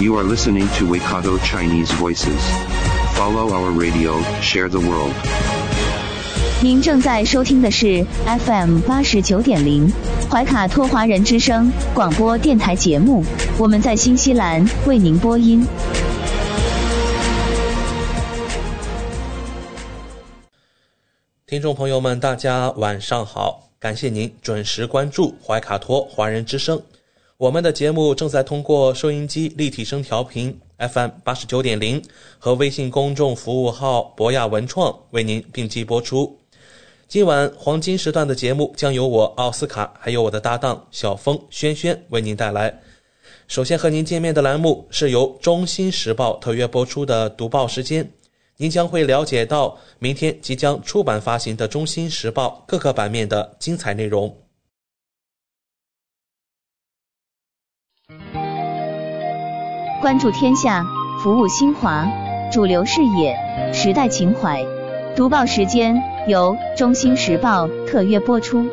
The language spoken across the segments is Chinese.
You are listening to Waikato Chinese Voices. Follow our radio, share the world. 您正在收听的是 FM 八十九点零怀卡托华人之声广播电台节目，我们在新西兰为您播音。听众朋友们，大家晚上好！感谢您准时关注怀卡托华人之声。我们的节目正在通过收音机立体声调频 FM 八十九点零和微信公众服务号博雅文创为您并机播出。今晚黄金时段的节目将由我奥斯卡还有我的搭档小峰轩轩为您带来。首先和您见面的栏目是由中新时报特约播出的读报时间。您将会了解到明天即将出版发行的《中新时报》各个版面的精彩内容。关注天下，服务新华，主流视野，时代情怀。读报时间由中心时报特约播出。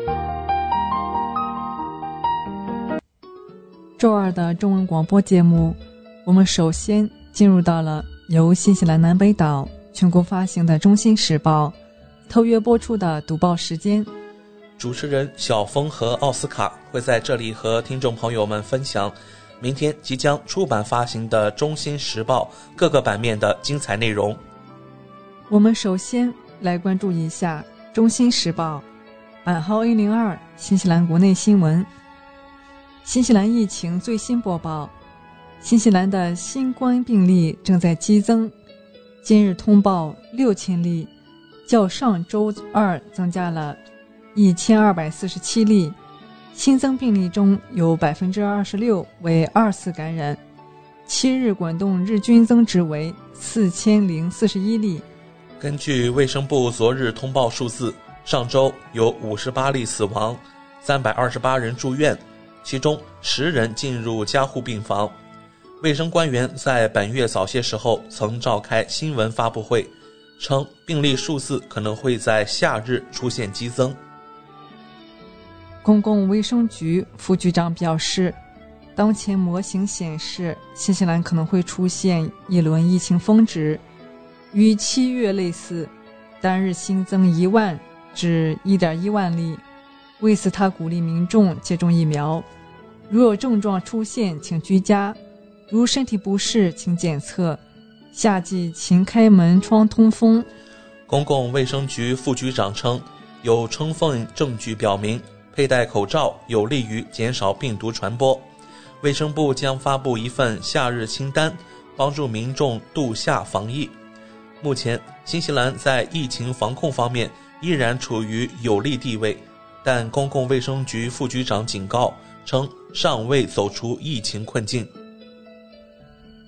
周二的中文广播节目，我们首先进入到了由新西兰南北岛全国发行的《中心时报》特约播出的读报时间。主持人小峰和奥斯卡会在这里和听众朋友们分享明天即将出版发行的《中新时报》各个版面的精彩内容。我们首先来关注一下《中新时报》版号 A 零二新西兰国内新闻。新西兰疫情最新播报：新西兰的新冠病例正在激增，今日通报六千例，较上周二增加了一千二百四十七例。新增病例中有百分之二十六为二次感染，七日滚动日均增值为四千零四十一例。根据卫生部昨日通报数字，上周有五十八例死亡，三百二十八人住院。其中十人进入加护病房。卫生官员在本月早些时候曾召开新闻发布会，称病例数字可能会在夏日出现激增。公共卫生局副局长表示，当前模型显示新西兰可能会出现一轮疫情峰值，与七月类似，单日新增一万至一点一万例。为此，他鼓励民众接种疫苗。如有症状出现，请居家；如身体不适，请检测。夏季勤开门窗通风。公共卫生局副局长称，有充分证据表明佩戴口罩有利于减少病毒传播。卫生部将发布一份夏日清单，帮助民众度夏防疫。目前，新西兰在疫情防控方面依然处于有利地位。但公共卫生局副局长警告称，尚未走出疫情困境。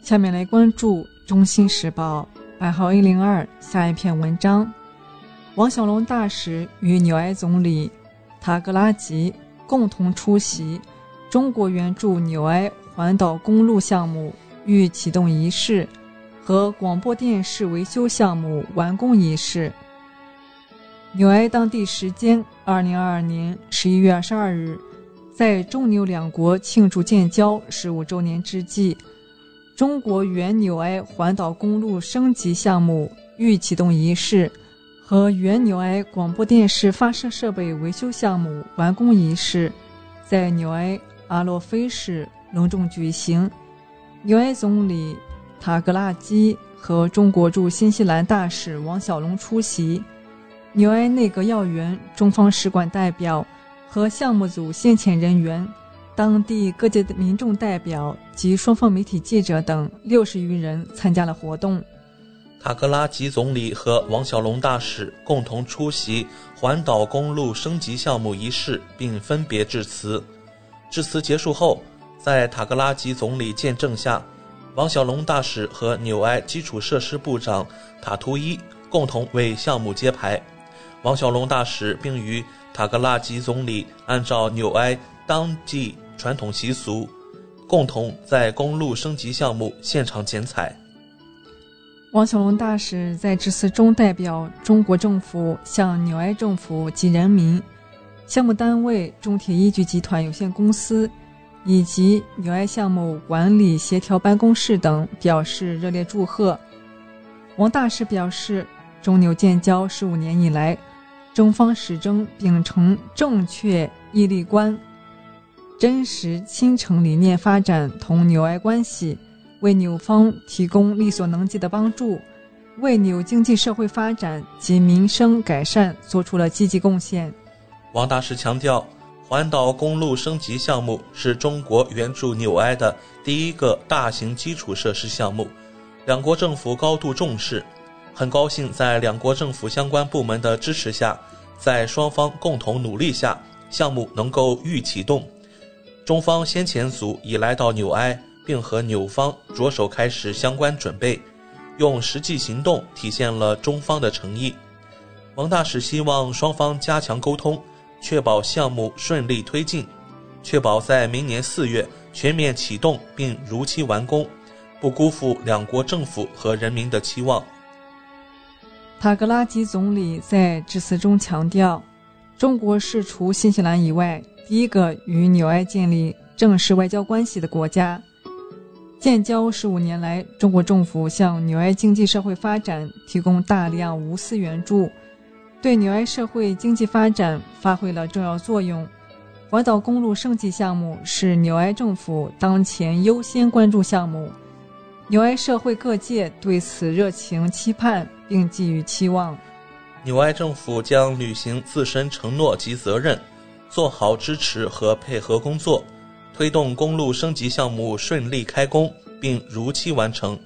下面来关注《中新时报》版号 A 零二下一篇文章：王小龙大使与纽埃总理塔格拉吉共同出席中国援助纽埃环岛公路项目预启动仪式和广播电视维修项目完工仪式。纽埃当地时间二零二二年十一月二十二日，在中纽两国庆祝建交十五周年之际，中国原纽埃环岛公路升级项目预启动仪式和原纽埃广播电视发射设备维修项目完工仪式，在纽埃阿洛菲市隆重举行。纽埃总理塔格拉基和中国驻新西兰大使王小龙出席。纽埃内阁要员、中方使馆代表和项目组先遣人员、当地各界的民众代表及双方媒体记者等六十余人参加了活动。塔格拉吉总理和王小龙大使共同出席环岛公路升级项目仪式，并分别致辞。致辞结束后，在塔格拉吉总理见证下，王小龙大使和纽埃基础设施部长塔图伊共同为项目揭牌。王小龙大使并与塔格拉吉总理按照纽埃当地传统习俗，共同在公路升级项目现场剪彩。王小龙大使在致辞中代表中国政府向纽埃政府及人民、项目单位中铁一局集团有限公司以及纽埃项目管理协调办公室等表示热烈祝贺。王大使表示，中纽建交十五年以来。中方始终秉承正确义利观、真实亲诚理念发展同纽埃关系，为纽方提供力所能及的帮助，为纽经济社会发展及民生改善做出了积极贡献。王大使强调，环岛公路升级项目是中国援助纽埃的第一个大型基础设施项目，两国政府高度重视。很高兴在两国政府相关部门的支持下，在双方共同努力下，项目能够预启动。中方先遣组已来到纽埃，并和纽方着手开始相关准备，用实际行动体现了中方的诚意。王大使希望双方加强沟通，确保项目顺利推进，确保在明年四月全面启动并如期完工，不辜负两国政府和人民的期望。塔格拉吉总理在致辞中强调，中国是除新西兰以外第一个与纽埃建立正式外交关系的国家。建交十五年来，中国政府向纽埃经济社会发展提供大量无私援助，对纽埃社会经济发展发挥了重要作用。环岛公路升级项目是纽埃政府当前优先关注项目。纽埃社会各界对此热情期盼，并寄予期望。纽埃政府将履行自身承诺及责任，做好支持和配合工作，推动公路升级项目顺利开工并如期完成。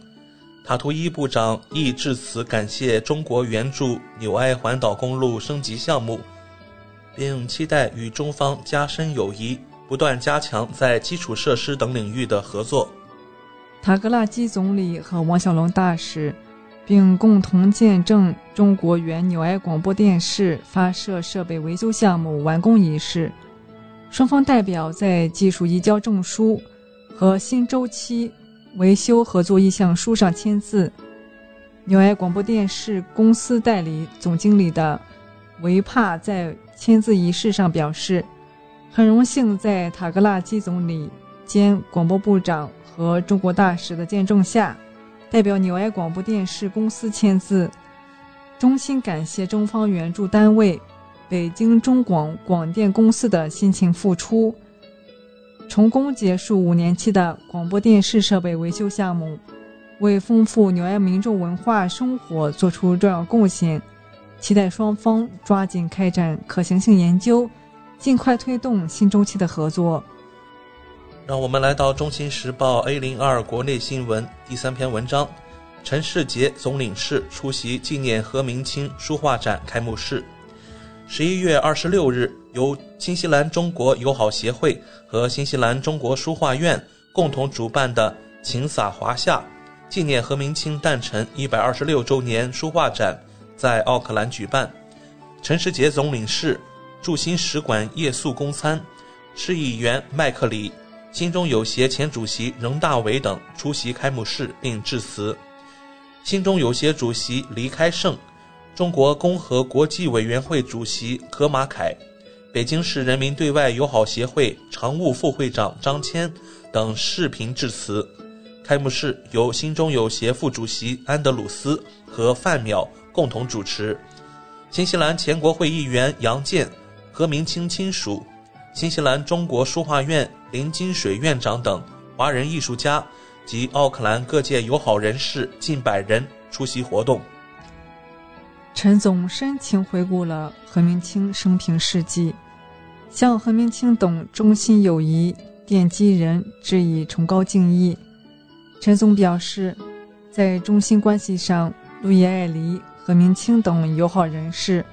塔图伊部长亦致辞感谢中国援助纽埃环岛公路升级项目，并期待与中方加深友谊，不断加强在基础设施等领域的合作。塔格拉基总理和王小龙大使，并共同见证中国原纽埃广播电视发射设备维修项目完工仪式。双方代表在技术移交证书和新周期维修合作意向书上签字。纽埃广播电视公司代理总经理的维帕在签字仪式上表示：“很荣幸在塔格拉基总理兼广播部长。”和中国大使的见证下，代表纽埃广播电视公司签字，衷心感谢中方援助单位北京中广广电公司的辛勤付出，成功结束五年期的广播电视设备维修项目，为丰富纽约民众文化生活做出重要贡献。期待双方抓紧开展可行性研究，尽快推动新周期的合作。让我们来到《中新时报》A 零二国内新闻第三篇文章：陈世杰总领事出席纪念何明清书画展开幕式。十一月二十六日，由新西兰中国友好协会和新西兰中国书画院共同主办的“晴洒华夏”纪念何明清诞辰一百二十六周年书画展在奥克兰举办。陈世杰总领事、驻新使馆夜宿公参，市议员麦克里。新中友协前主席任大伟等出席开幕式并致辞。新中友协主席黎开胜、中国共和国际委员会主席何马凯、北京市人民对外友好协会常务副会长张谦等视频致辞。开幕式由新中友协副主席安德鲁斯和范淼共同主持。新西兰前国会议员杨健、何明清亲属。新西兰中国书画院林金水院长等华人艺术家及奥克兰各界友好人士近百人出席活动。陈总深情回顾了何明清生平事迹，向何明清等衷心友谊奠基人致以崇高敬意。陈总表示，在中新关系上，路易艾黎、何明清等友好人士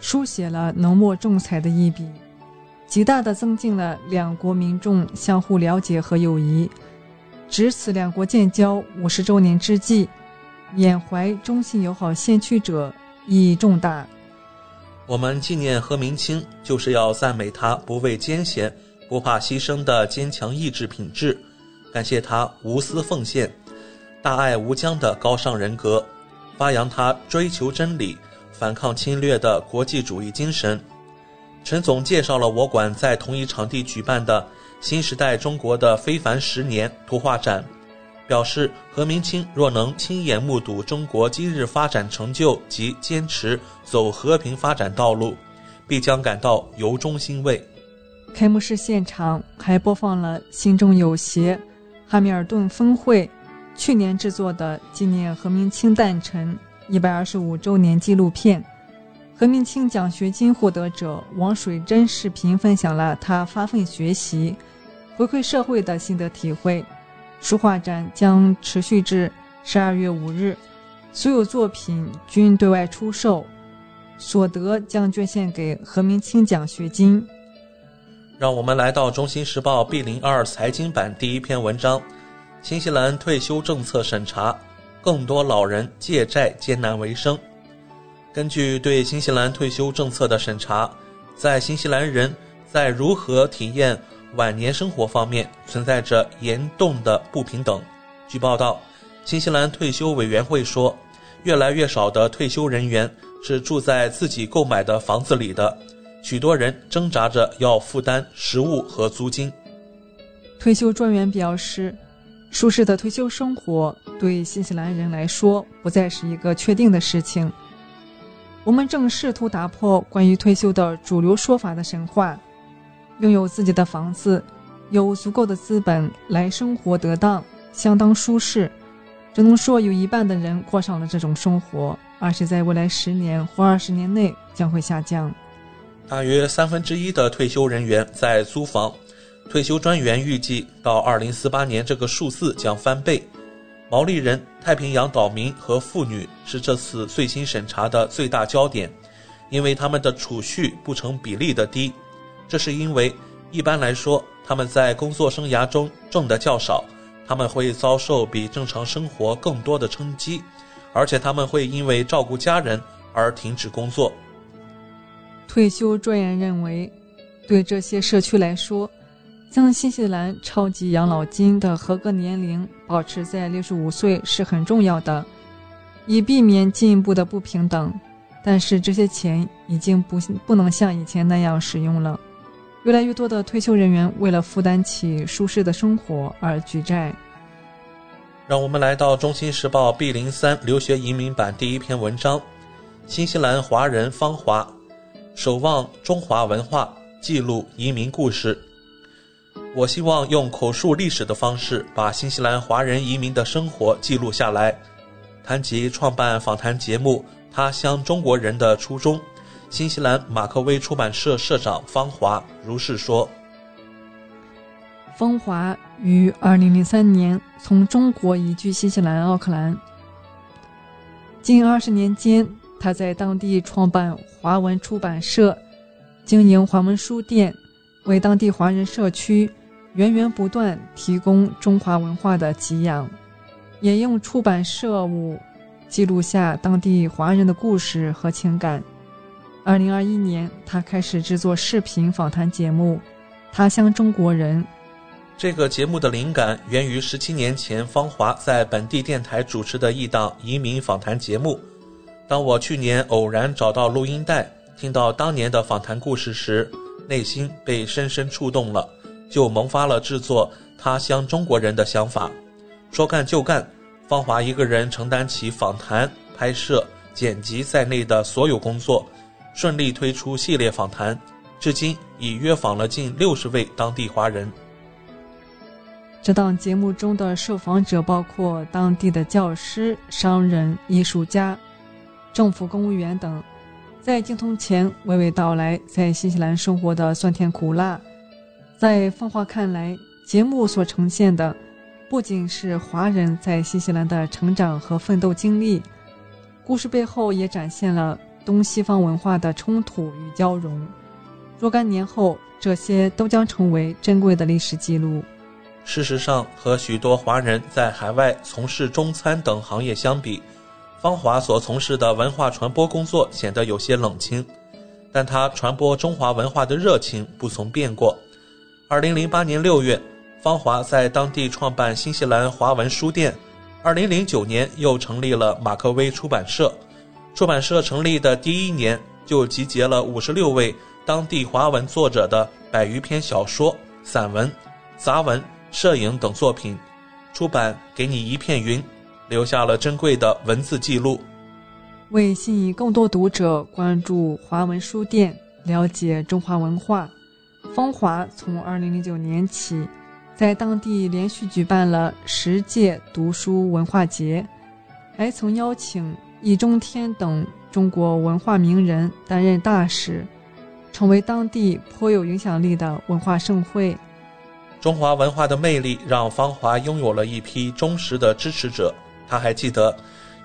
书写了浓墨重彩的一笔。极大地增进了两国民众相互了解和友谊，值此两国建交五十周年之际，缅怀中新友好先驱者意义重大。我们纪念何明清，就是要赞美他不畏艰险、不怕牺牲的坚强意志品质，感谢他无私奉献、大爱无疆的高尚人格，发扬他追求真理、反抗侵略的国际主义精神。陈总介绍了我馆在同一场地举办的新时代中国的非凡十年图画展。表示，何明清若能亲眼目睹中国今日发展成就及坚持走和平发展道路，必将感到由衷欣慰。开幕式现场还播放了《心中有邪》、哈密尔顿峰会去年制作的纪念何明清诞辰一百二十五周年纪录片。何明清奖学金获得者王水珍视频分享了他发奋学习、回馈社会的心得体会。书画展将持续至十二月五日，所有作品均对外出售，所得将捐献给何明清奖学金。让我们来到《中新时报》B 零二财经版第一篇文章：新西兰退休政策审查，更多老人借债艰难为生。根据对新西兰退休政策的审查，在新西兰人在如何体验。晚年生活方面存在着严重的不平等。据报道，新西兰退休委员会说，越来越少的退休人员是住在自己购买的房子里的，许多人挣扎着要负担食物和租金。退休专员表示，舒适的退休生活对新西兰人来说不再是一个确定的事情。我们正试图打破关于退休的主流说法的神话。拥有自己的房子，有足够的资本来生活得当，相当舒适。只能说有一半的人过上了这种生活，而且在未来十年或二十年内将会下降。大约三分之一的退休人员在租房。退休专员预计到二零四八年，这个数字将翻倍。毛利人、太平洋岛民和妇女是这次最新审查的最大焦点，因为他们的储蓄不成比例的低。这是因为，一般来说，他们在工作生涯中挣的较少，他们会遭受比正常生活更多的冲击，而且他们会因为照顾家人而停止工作。退休专员认为，对这些社区来说，将新西兰超级养老金的合格年龄保持在六十五岁是很重要的，以避免进一步的不平等。但是这些钱已经不不能像以前那样使用了。越来越多的退休人员为了负担起舒适的生活而举债。让我们来到《中新时报》B 零三留学移民版第一篇文章：新西兰华人芳华，守望中华文化，记录移民故事。我希望用口述历史的方式，把新西兰华人移民的生活记录下来。谈及创办访谈节目《他乡中国人》的初衷。新西兰马克威出版社社长方华如是说：“方华于2003年从中国移居新西兰奥克兰。近二十年间，他在当地创办华文出版社，经营华文书店，为当地华人社区源源不断提供中华文化的给养，也用出版社务记录下当地华人的故事和情感。”二零二一年，他开始制作视频访谈节目《他乡中国人》。这个节目的灵感源于十七年前方华在本地电台主持的一档移民访谈节目。当我去年偶然找到录音带，听到当年的访谈故事时，内心被深深触动了，就萌发了制作《他乡中国人》的想法。说干就干，方华一个人承担起访谈、拍摄、剪辑在内的所有工作。顺利推出系列访谈，至今已约访了近六十位当地华人。这档节目中的受访者包括当地的教师、商人、艺术家、政府公务员等，在镜头前娓娓道来在新西兰生活的酸甜苦辣。在芳华看来，节目所呈现的不仅是华人在新西兰的成长和奋斗经历，故事背后也展现了。东西方文化的冲突与交融，若干年后，这些都将成为珍贵的历史记录。事实上，和许多华人在海外从事中餐等行业相比，芳华所从事的文化传播工作显得有些冷清，但他传播中华文化的热情不曾变过。二零零八年六月，芳华在当地创办新西兰华文书店；二零零九年又成立了马克威出版社。出版社成立的第一年，就集结了五十六位当地华文作者的百余篇小说、散文、杂文。摄影等作品出版，给你一片云，留下了珍贵的文字记录。为吸引更多读者关注华文书店，了解中华文化，芳华从2009年起，在当地连续举办了十届读书文化节，还曾邀请易中天等中国文化名人担任大使，成为当地颇有影响力的文化盛会。中华文化的魅力让芳华拥有了一批忠实的支持者。他还记得，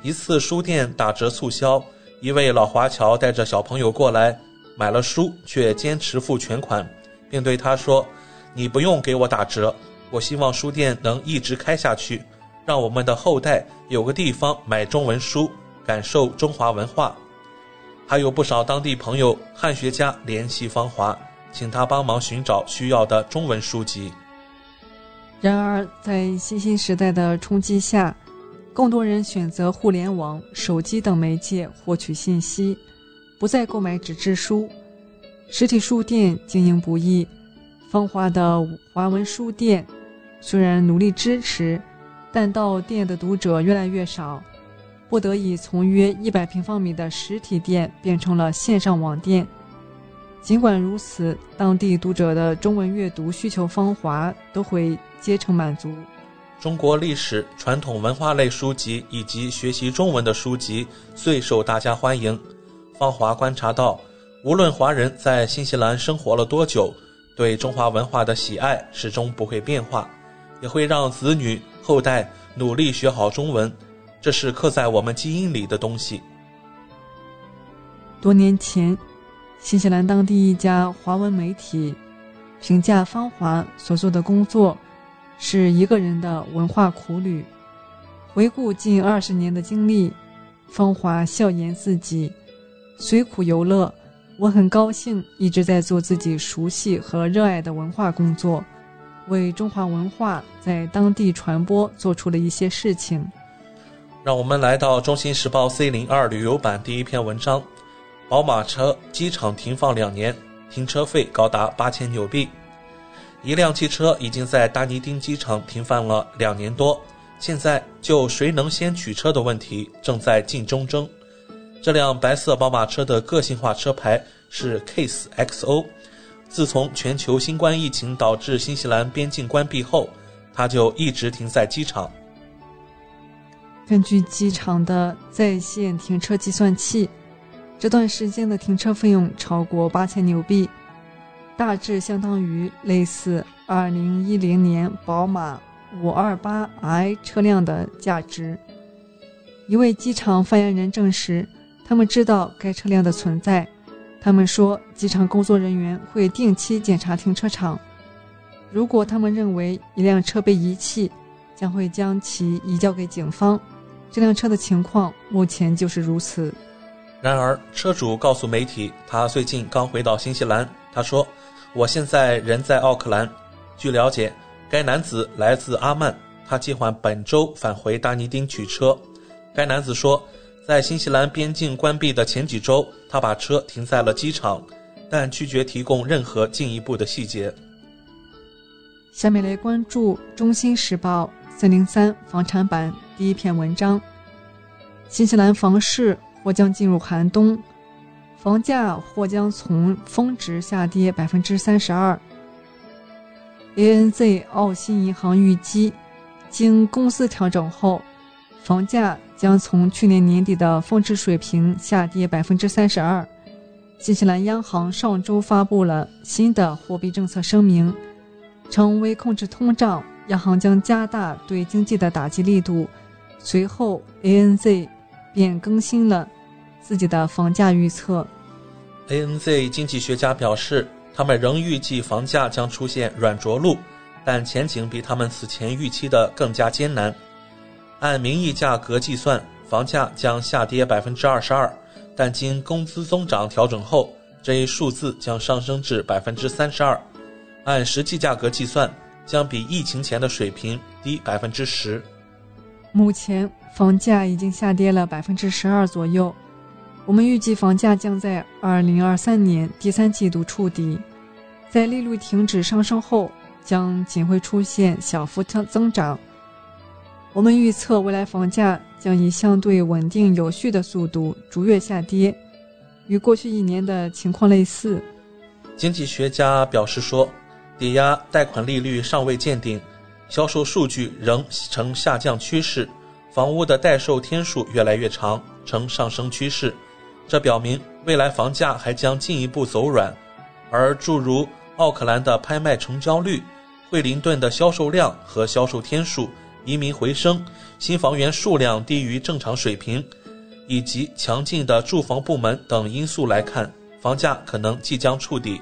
一次书店打折促销，一位老华侨带着小朋友过来，买了书却坚持付全款，并对他说：“你不用给我打折，我希望书店能一直开下去，让我们的后代有个地方买中文书，感受中华文化。”还有不少当地朋友、汉学家联系芳华，请他帮忙寻找需要的中文书籍。然而，在新兴时代的冲击下，更多人选择互联网、手机等媒介获取信息，不再购买纸质书。实体书店经营不易，芳华的华文书店虽然努力支持，但到店的读者越来越少，不得已从约一百平方米的实体店变成了线上网店。尽管如此，当地读者的中文阅读需求，芳华都会。皆成满足。中国历史、传统文化类书籍以及学习中文的书籍最受大家欢迎。芳华观察到，无论华人在新西兰生活了多久，对中华文化的喜爱始终不会变化，也会让子女后代努力学好中文，这是刻在我们基因里的东西。多年前，新西兰当地一家华文媒体评价芳华所做的工作。是一个人的文化苦旅。回顾近二十年的经历，芳华笑言自己随苦游乐。我很高兴一直在做自己熟悉和热爱的文化工作，为中华文化在当地传播做出了一些事情。让我们来到《中心时报》C 零二旅游版第一篇文章：宝马车机场停放两年，停车费高达八千纽币。一辆汽车已经在达尼丁机场停放了两年多，现在就谁能先取车的问题正在竞争中。这辆白色宝马车的个性化车牌是 Case XO。自从全球新冠疫情导致新西兰边境关闭后，它就一直停在机场。根据机场的在线停车计算器，这段时间的停车费用超过八千纽币。大致相当于类似2010年宝马 528i 车辆的价值。一位机场发言人证实，他们知道该车辆的存在。他们说，机场工作人员会定期检查停车场，如果他们认为一辆车被遗弃，将会将其移交给警方。这辆车的情况目前就是如此。然而，车主告诉媒体，他最近刚回到新西兰。他说。我现在人在奥克兰。据了解，该男子来自阿曼，他计划本周返回达尼丁取车。该男子说，在新西兰边境关闭的前几周，他把车停在了机场，但拒绝提供任何进一步的细节。下面来关注《中新时报》四零三房产版第一篇文章：新西兰房市或将进入寒冬。房价或将从峰值下跌百分之三十二。ANZ 澳新银行预计，经公司调整后，房价将从去年年底的峰值水平下跌百分之三十二。新西兰央行上周发布了新的货币政策声明，称为控制通胀，央行将加大对经济的打击力度。随后，ANZ 便更新了。自己的房价预测，ANZ 经济学家表示，他们仍预计房价将出现软着陆，但前景比他们此前预期的更加艰难。按名义价格计算，房价将下跌百分之二十二，但经工资增长调整后，这一数字将上升至百分之三十二。按实际价格计算，将比疫情前的水平低百分之十。目前房价已经下跌了百分之十二左右，我们预计房价将在二零二三年第三季度触底，在利率停止上升后，将仅会出现小幅增增长。我们预测未来房价将以相对稳定有序的速度逐月下跌，与过去一年的情况类似。经济学家表示说。抵押贷款利率尚未见顶，销售数据仍呈下降趋势，房屋的待售天数越来越长，呈上升趋势。这表明未来房价还将进一步走软。而诸如奥克兰的拍卖成交率、惠灵顿的销售量和销售天数、移民回升、新房源数量低于正常水平，以及强劲的住房部门等因素来看，房价可能即将触底。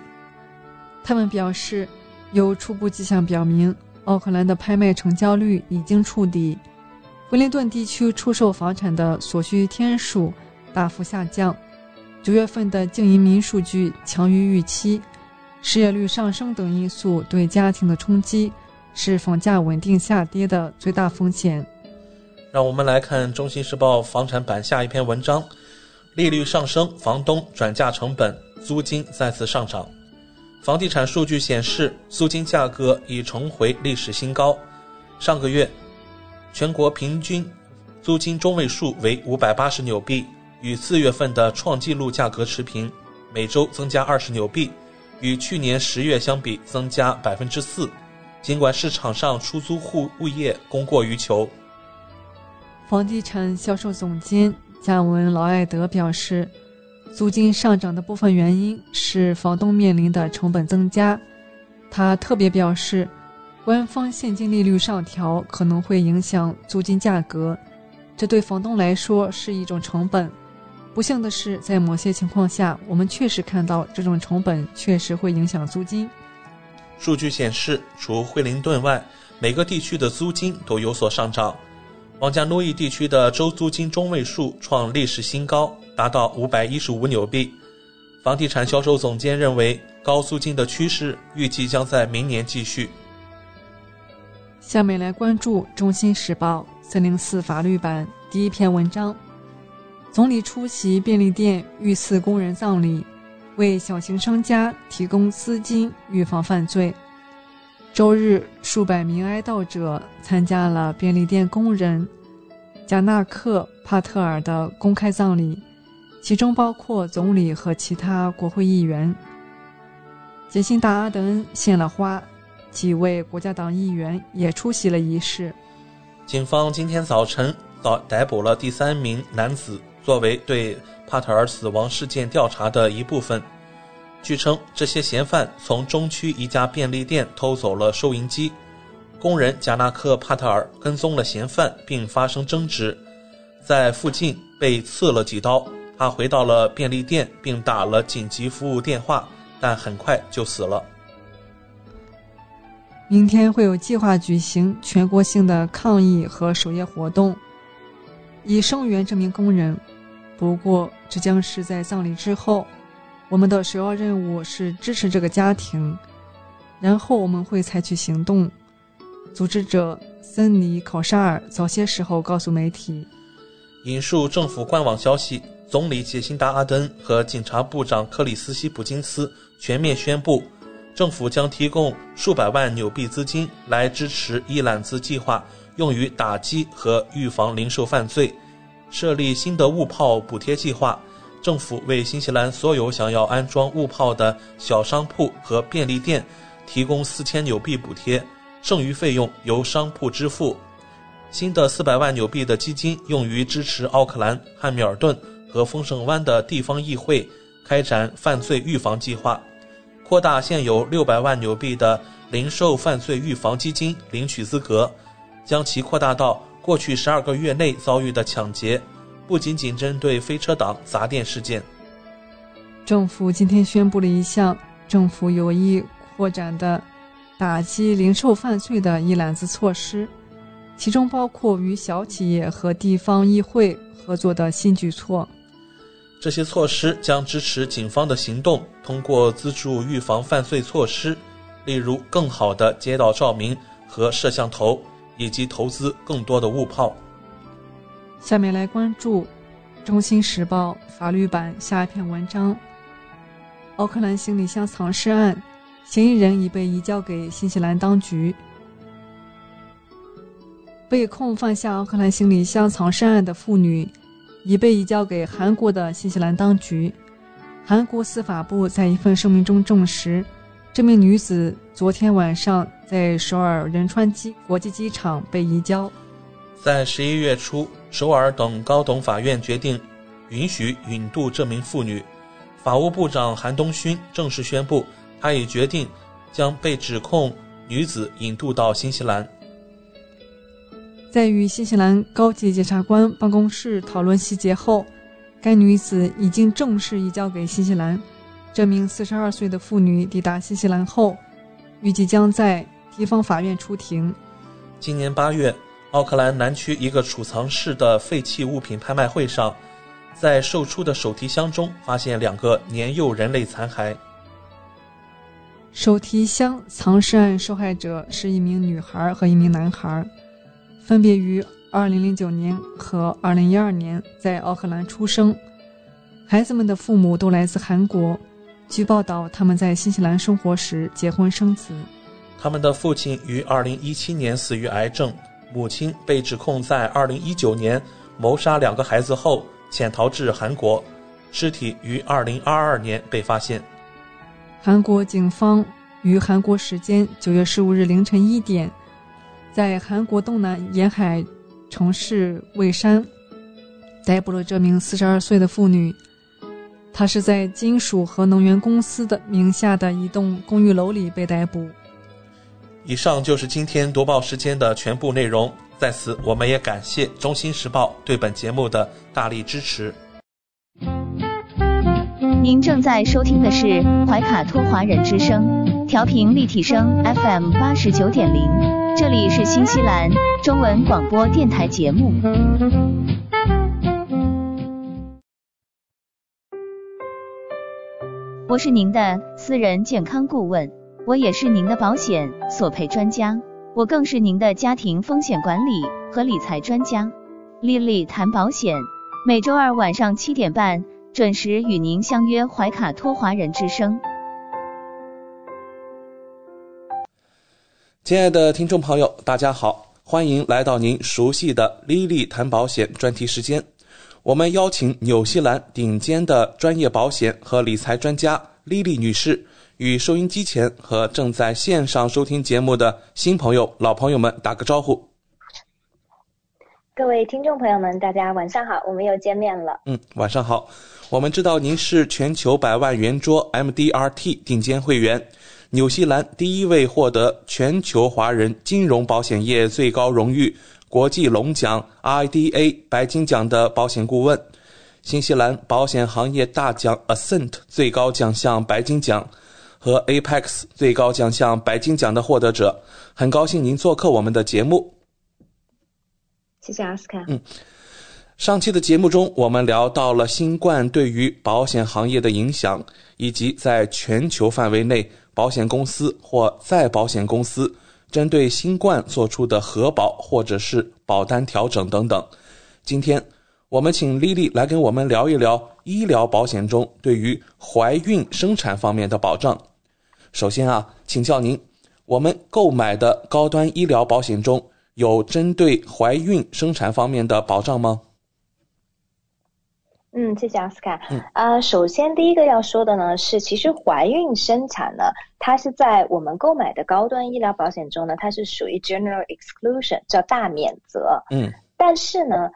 他们表示。有初步迹象表明，奥克兰的拍卖成交率已经触底，惠灵顿地区出售房产的所需天数大幅下降。九月份的净移民数据强于预期，失业率上升等因素对家庭的冲击是房价稳定下跌的最大风险。让我们来看《中新时报》房产版下一篇文章：利率上升，房东转嫁成本，租金再次上涨。房地产数据显示，租金价格已重回历史新高。上个月，全国平均租金中位数为五百八十纽币，与四月份的创纪录价格持平，每周增加二十纽币，与去年十月相比增加百分之四。尽管市场上出租户物业供过于求，房地产销售总监加文劳埃德表示。租金上涨的部分原因是房东面临的成本增加。他特别表示，官方现金利率上调可能会影响租金价格，这对房东来说是一种成本。不幸的是，在某些情况下，我们确实看到这种成本确实会影响租金。数据显示，除惠灵顿外，每个地区的租金都有所上涨。皇家诺伊地区的周租金中位数创历史新高。达到五百一十五纽币。房地产销售总监认为，高租金的趋势预计将在明年继续。下面来关注《中新时报》三零四法律版第一篇文章：总理出席便利店遇刺工人葬礼，为小型商家提供资金预防犯罪。周日，数百名哀悼者参加了便利店工人贾纳克·帕特尔的公开葬礼。其中包括总理和其他国会议员。杰辛达·阿德恩献了花，几位国家党议员也出席了仪式。警方今天早晨逮逮捕了第三名男子，作为对帕特尔死亡事件调查的一部分。据称，这些嫌犯从中区一家便利店偷走了收银机。工人贾纳克·帕特尔跟踪了嫌犯，并发生争执，在附近被刺了几刀。他回到了便利店，并打了紧急服务电话，但很快就死了。明天会有计划举行全国性的抗议和守夜活动，以声援这名工人。不过，这将是在葬礼之后。我们的首要任务是支持这个家庭，然后我们会采取行动。组织者森尼考沙尔早些时候告诉媒体，引述政府官网消息。总理杰辛达·阿登和警察部长克里斯西普金斯全面宣布，政府将提供数百万纽币资金来支持伊揽兹计划，用于打击和预防零售犯罪；设立新的雾炮补贴计划，政府为新西兰所有想要安装雾炮的小商铺和便利店提供四千纽币补贴，剩余费用由商铺支付；新的四百万纽币的基金用于支持奥克兰、汉密尔顿。和丰盛湾的地方议会开展犯罪预防计划，扩大现有六百万纽币的零售犯罪预防基金领取资格，将其扩大到过去十二个月内遭遇的抢劫，不仅仅针对飞车党砸店事件。政府今天宣布了一项政府有意扩展的打击零售犯罪的一揽子措施，其中包括与小企业和地方议会合作的新举措。这些措施将支持警方的行动，通过资助预防犯罪措施，例如更好的街道照明和摄像头，以及投资更多的雾炮。下面来关注《中新时报》法律版下一篇文章：奥克兰行李箱藏尸案，嫌疑人已被移交给新西兰当局。被控犯下奥克兰行李箱藏尸案的妇女。已被移交给韩国的新西兰当局。韩国司法部在一份声明中证实，这名女子昨天晚上在首尔仁川机国际机场被移交。在十一月初，首尔等高等法院决定允许引渡这名妇女。法务部长韩东勋正式宣布，他已决定将被指控女子引渡到新西兰。在与新西兰高级检察官办公室讨论细节后，该女子已经正式移交给新西兰。这名42岁的妇女抵达新西兰后，预计将在地方法院出庭。今年八月，奥克兰南区一个储藏室的废弃物品拍卖会上，在售出的手提箱中发现两个年幼人类残骸。手提箱藏尸案受害者是一名女孩和一名男孩。分别于2009年和2012年在奥克兰出生，孩子们的父母都来自韩国。据报道，他们在新西兰生活时结婚生子。他们的父亲于2017年死于癌症，母亲被指控在2019年谋杀两个孩子后潜逃至韩国，尸体于2022年被发现。韩国警方于韩国时间9月15日凌晨一点。在韩国东南沿海城市蔚山逮捕了这名四十二岁的妇女。她是在金属和能源公司的名下的一栋公寓楼里被逮捕。以上就是今天读报时间的全部内容。在此，我们也感谢《中新时报》对本节目的大力支持。您正在收听的是怀卡托华人之声，调频立体声 FM 八十九点零。这里是新西兰中文广播电台节目。我是您的私人健康顾问，我也是您的保险索赔专家，我更是您的家庭风险管理和理财专家。丽丽谈保险，每周二晚上七点半准时与您相约怀卡托华人之声。亲爱的听众朋友，大家好，欢迎来到您熟悉的 Lily 谈保险专题时间。我们邀请纽西兰顶尖的专业保险和理财专家 Lily 女士，与收音机前和正在线上收听节目的新朋友、老朋友们打个招呼。各位听众朋友们，大家晚上好，我们又见面了。嗯，晚上好。我们知道您是全球百万圆桌 MDRT 顶尖会员。纽西兰第一位获得全球华人金融保险业最高荣誉国际龙奖 IDA 白金奖的保险顾问，新西兰保险行业大奖 Ascent 最高奖项白金奖和 Apex 最高奖项白金奖的获得者，很高兴您做客我们的节目。谢谢阿斯卡。嗯，上期的节目中，我们聊到了新冠对于保险行业的影响，以及在全球范围内。保险公司或再保险公司针对新冠做出的核保或者是保单调整等等。今天我们请丽丽来跟我们聊一聊医疗保险中对于怀孕生产方面的保障。首先啊，请教您，我们购买的高端医疗保险中有针对怀孕生产方面的保障吗？嗯，谢谢奥斯卡。嗯，呃，首先第一个要说的呢是，其实怀孕生产呢，它是在我们购买的高端医疗保险中呢，它是属于 general exclusion，叫大免责。嗯，但是呢，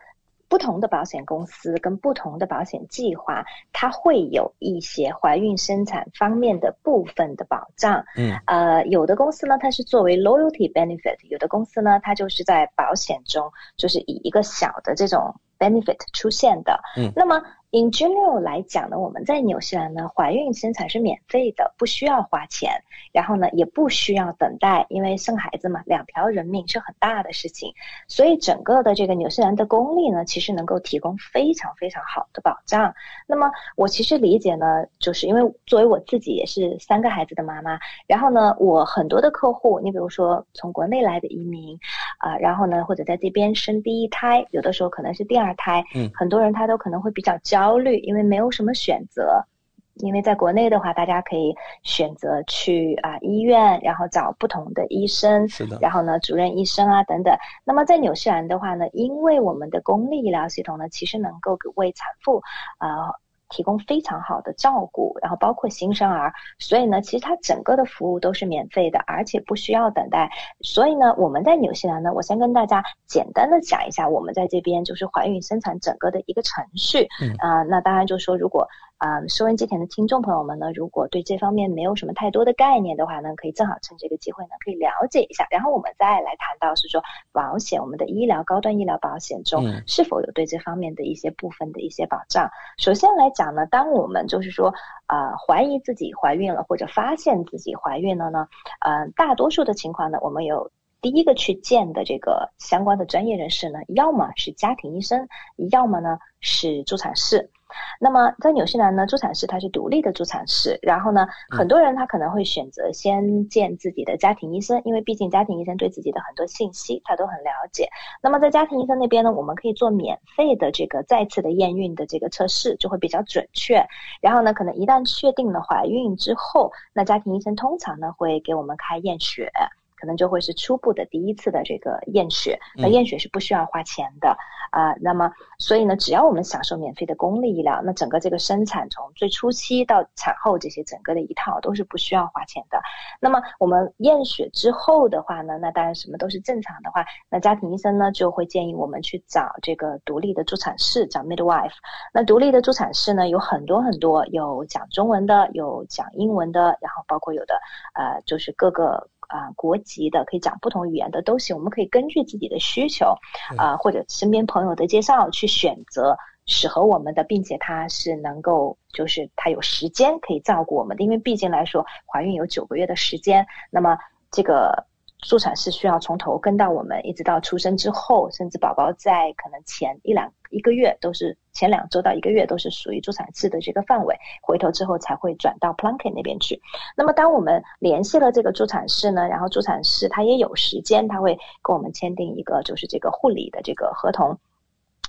不同的保险公司跟不同的保险计划，它会有一些怀孕生产方面的部分的保障。嗯，呃，有的公司呢，它是作为 loyalty benefit；有的公司呢，它就是在保险中，就是以一个小的这种。benefit 出现的，嗯，那么 in general 来讲呢，我们在纽西兰呢，怀孕生产是免费的，不需要花钱，然后呢，也不需要等待，因为生孩子嘛，两条人命是很大的事情，所以整个的这个纽西兰的公立呢，其实能够提供非常非常好的保障。那么我其实理解呢，就是因为作为我自己也是三个孩子的妈妈，然后呢，我很多的客户，你比如说从国内来的移民，啊，然后呢，或者在这边生第一胎，有的时候可能是第二胎，嗯，很多人他都可能会比较焦。焦虑，因为没有什么选择。因为在国内的话，大家可以选择去啊医院，然后找不同的医生，是的。然后呢，主任医生啊等等。那么在纽西兰的话呢，因为我们的公立医疗系统呢，其实能够为产妇啊。提供非常好的照顾，然后包括新生儿，所以呢，其实它整个的服务都是免费的，而且不需要等待。所以呢，我们在纽西兰呢，我先跟大家简单的讲一下，我们在这边就是怀孕生产整个的一个程序。嗯啊，那当然就是说，如果啊收音机前的听众朋友们呢，如果对这方面没有什么太多的概念的话呢，可以正好趁这个机会呢，可以了解一下。然后我们再来谈到是说保险，我们的医疗高端医疗保险中是否有对这方面的一些部分的一些保障。首先来讲呢，当我们就是说啊怀疑自己怀孕了或者发现自己怀孕了呢，呃大多数的情况呢，我们有第一个去见的这个相关的专业人士呢，要么是家庭医生，要么呢是助产士。那么在纽西兰呢，助产士他是独立的助产士，然后呢，很多人他可能会选择先见自己的家庭医生，因为毕竟家庭医生对自己的很多信息他都很了解。那么在家庭医生那边呢，我们可以做免费的这个再次的验孕的这个测试，就会比较准确。然后呢，可能一旦确定了怀孕之后，那家庭医生通常呢会给我们开验血。可能就会是初步的第一次的这个验血，那验血是不需要花钱的啊。那么，所以呢，只要我们享受免费的公立医疗，那整个这个生产从最初期到产后这些整个的一套都是不需要花钱的。那么我们验血之后的话呢，那当然什么都是正常的话，那家庭医生呢就会建议我们去找这个独立的助产士，找 midwife。那独立的助产士呢有很多很多，有讲中文的，有讲英文的，然后包括有的呃就是各个。啊，国籍的可以讲不同语言的都行，我们可以根据自己的需求啊，或者身边朋友的介绍去选择适合我们的，并且他是能够就是他有时间可以照顾我们的，因为毕竟来说怀孕有九个月的时间，那么这个。助产是需要从头跟到我们，一直到出生之后，甚至宝宝在可能前一两一个月都是前两周到一个月都是属于助产士的这个范围，回头之后才会转到 Plunket 那边去。那么当我们联系了这个助产士呢，然后助产士他也有时间，他会跟我们签订一个就是这个护理的这个合同。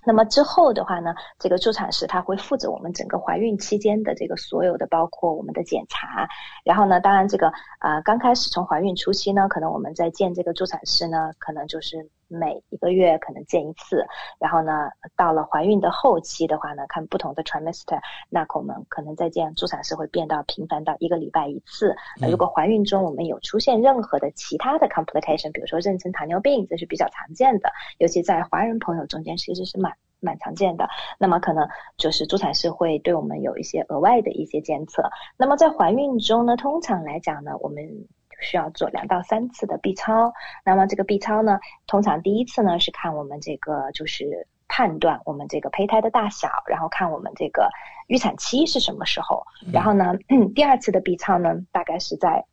那么之后的话呢，这个助产士他会负责我们整个怀孕期间的这个所有的，包括我们的检查。然后呢，当然这个啊，刚开始从怀孕初期呢，可能我们在见这个助产师呢，可能就是。每一个月可能见一次，然后呢，到了怀孕的后期的话呢，看不同的 trimester，那我们可能再见助产士会变到频繁到一个礼拜一次。那如果怀孕中我们有出现任何的其他的 complication，比如说妊娠糖尿病，这是比较常见的，尤其在华人朋友中间其实是蛮蛮常见的。那么可能就是助产士会对我们有一些额外的一些监测。那么在怀孕中呢，通常来讲呢，我们需要做两到三次的 B 超，那么这个 B 超呢，通常第一次呢是看我们这个就是判断我们这个胚胎的大小，然后看我们这个预产期是什么时候，然后呢，第二次的 B 超呢大概是在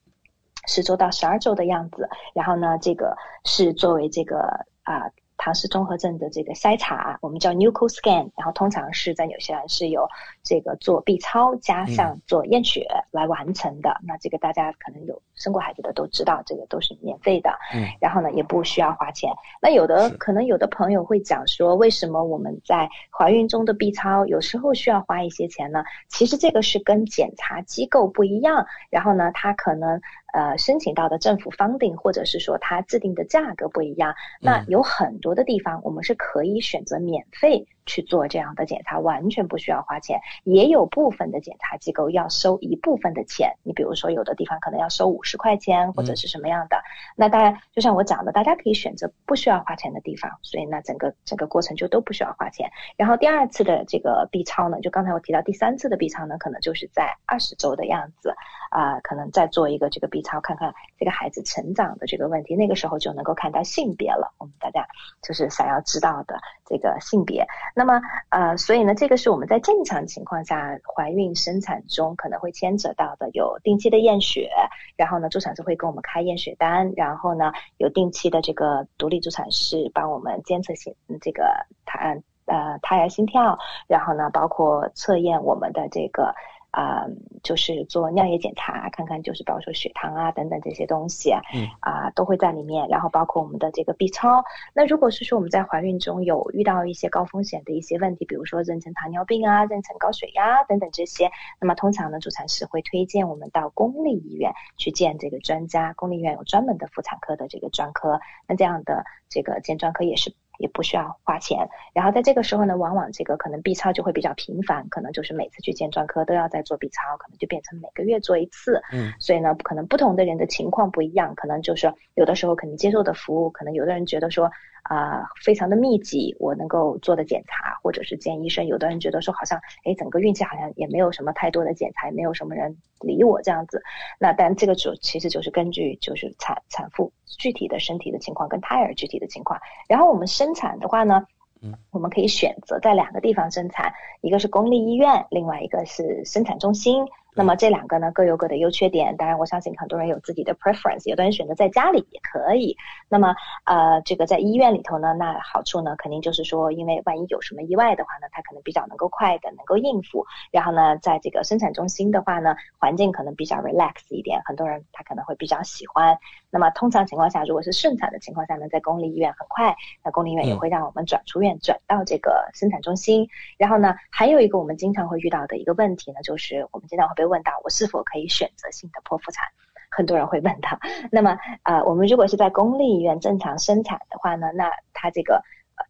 十周到十二周的样子，然后呢，这个是作为这个啊。唐氏综合症的这个筛查，我们叫 Nuco Scan，然后通常是在纽西兰是由这个做 B 超加上做验血来完成的。那这个大家可能有生过孩子的都知道，这个都是免费的。嗯，然后呢也不需要花钱。那有的可能有的朋友会讲说，为什么我们在怀孕中的 B 超有时候需要花一些钱呢？其实这个是跟检查机构不一样，然后呢，它可能。呃，申请到的政府方定，或者是说它制定的价格不一样，那有很多的地方我们是可以选择免费。去做这样的检查完全不需要花钱，也有部分的检查机构要收一部分的钱。你比如说，有的地方可能要收五十块钱或者是什么样的。那当然，就像我讲的，大家可以选择不需要花钱的地方，所以那整个整个过程就都不需要花钱。然后第二次的这个 B 超呢，就刚才我提到第三次的 B 超呢，可能就是在二十周的样子啊，可能再做一个这个 B 超，看看这个孩子成长的这个问题。那个时候就能够看到性别了。我们大家就是想要知道的这个性别。那么呃，所以呢，这个是我们在正常情况下怀孕生产中可能会牵扯到的，有定期的验血，然后呢，助产师会给我们开验血单，然后呢，有定期的这个独立助产师帮我们监测心这个胎呃胎儿心跳，然后呢，包括测验我们的这个。啊，就是做尿液检查，看看就是比如说血糖啊等等这些东西，嗯，啊都会在里面。然后包括我们的这个 B 超。那如果是说我们在怀孕中有遇到一些高风险的一些问题，比如说妊娠糖尿病啊、妊娠高血压等等这些，那么通常呢，助产师会推荐我们到公立医院去见这个专家。公立医院有专门的妇产科的这个专科，那这样的这个见专科也是。也不需要花钱，然后在这个时候呢，往往这个可能 B 超就会比较频繁，可能就是每次去见专科都要在做 B 超，可能就变成每个月做一次。嗯，所以呢，可能不同的人的情况不一样，可能就是有的时候可能接受的服务，可能有的人觉得说。啊，非常的密集，我能够做的检查，或者是见医生。有的人觉得说，好像，哎，整个孕期好像也没有什么太多的检查，也没有什么人理我这样子。那但这个主其实就是根据就是产产妇具体的身体的情况跟胎儿具体的情况。然后我们生产的话呢，嗯，我们可以选择在两个地方生产，一个是公立医院，另外一个是生产中心。那么这两个呢各有各的优缺点，当然我相信很多人有自己的 preference，有的人选择在家里也可以。那么呃这个在医院里头呢，那好处呢肯定就是说，因为万一有什么意外的话呢，它可能比较能够快的能够应付。然后呢，在这个生产中心的话呢，环境可能比较 relax 一点，很多人他可能会比较喜欢。那么通常情况下，如果是顺产的情况下呢，在公立医院很快，那公立医院也会让我们转出院转到这个生产中心。然后呢，还有一个我们经常会遇到的一个问题呢，就是我们经常会被会问到我是否可以选择性的剖腹产，很多人会问到。那么，呃，我们如果是在公立医院正常生产的话呢，那他这个，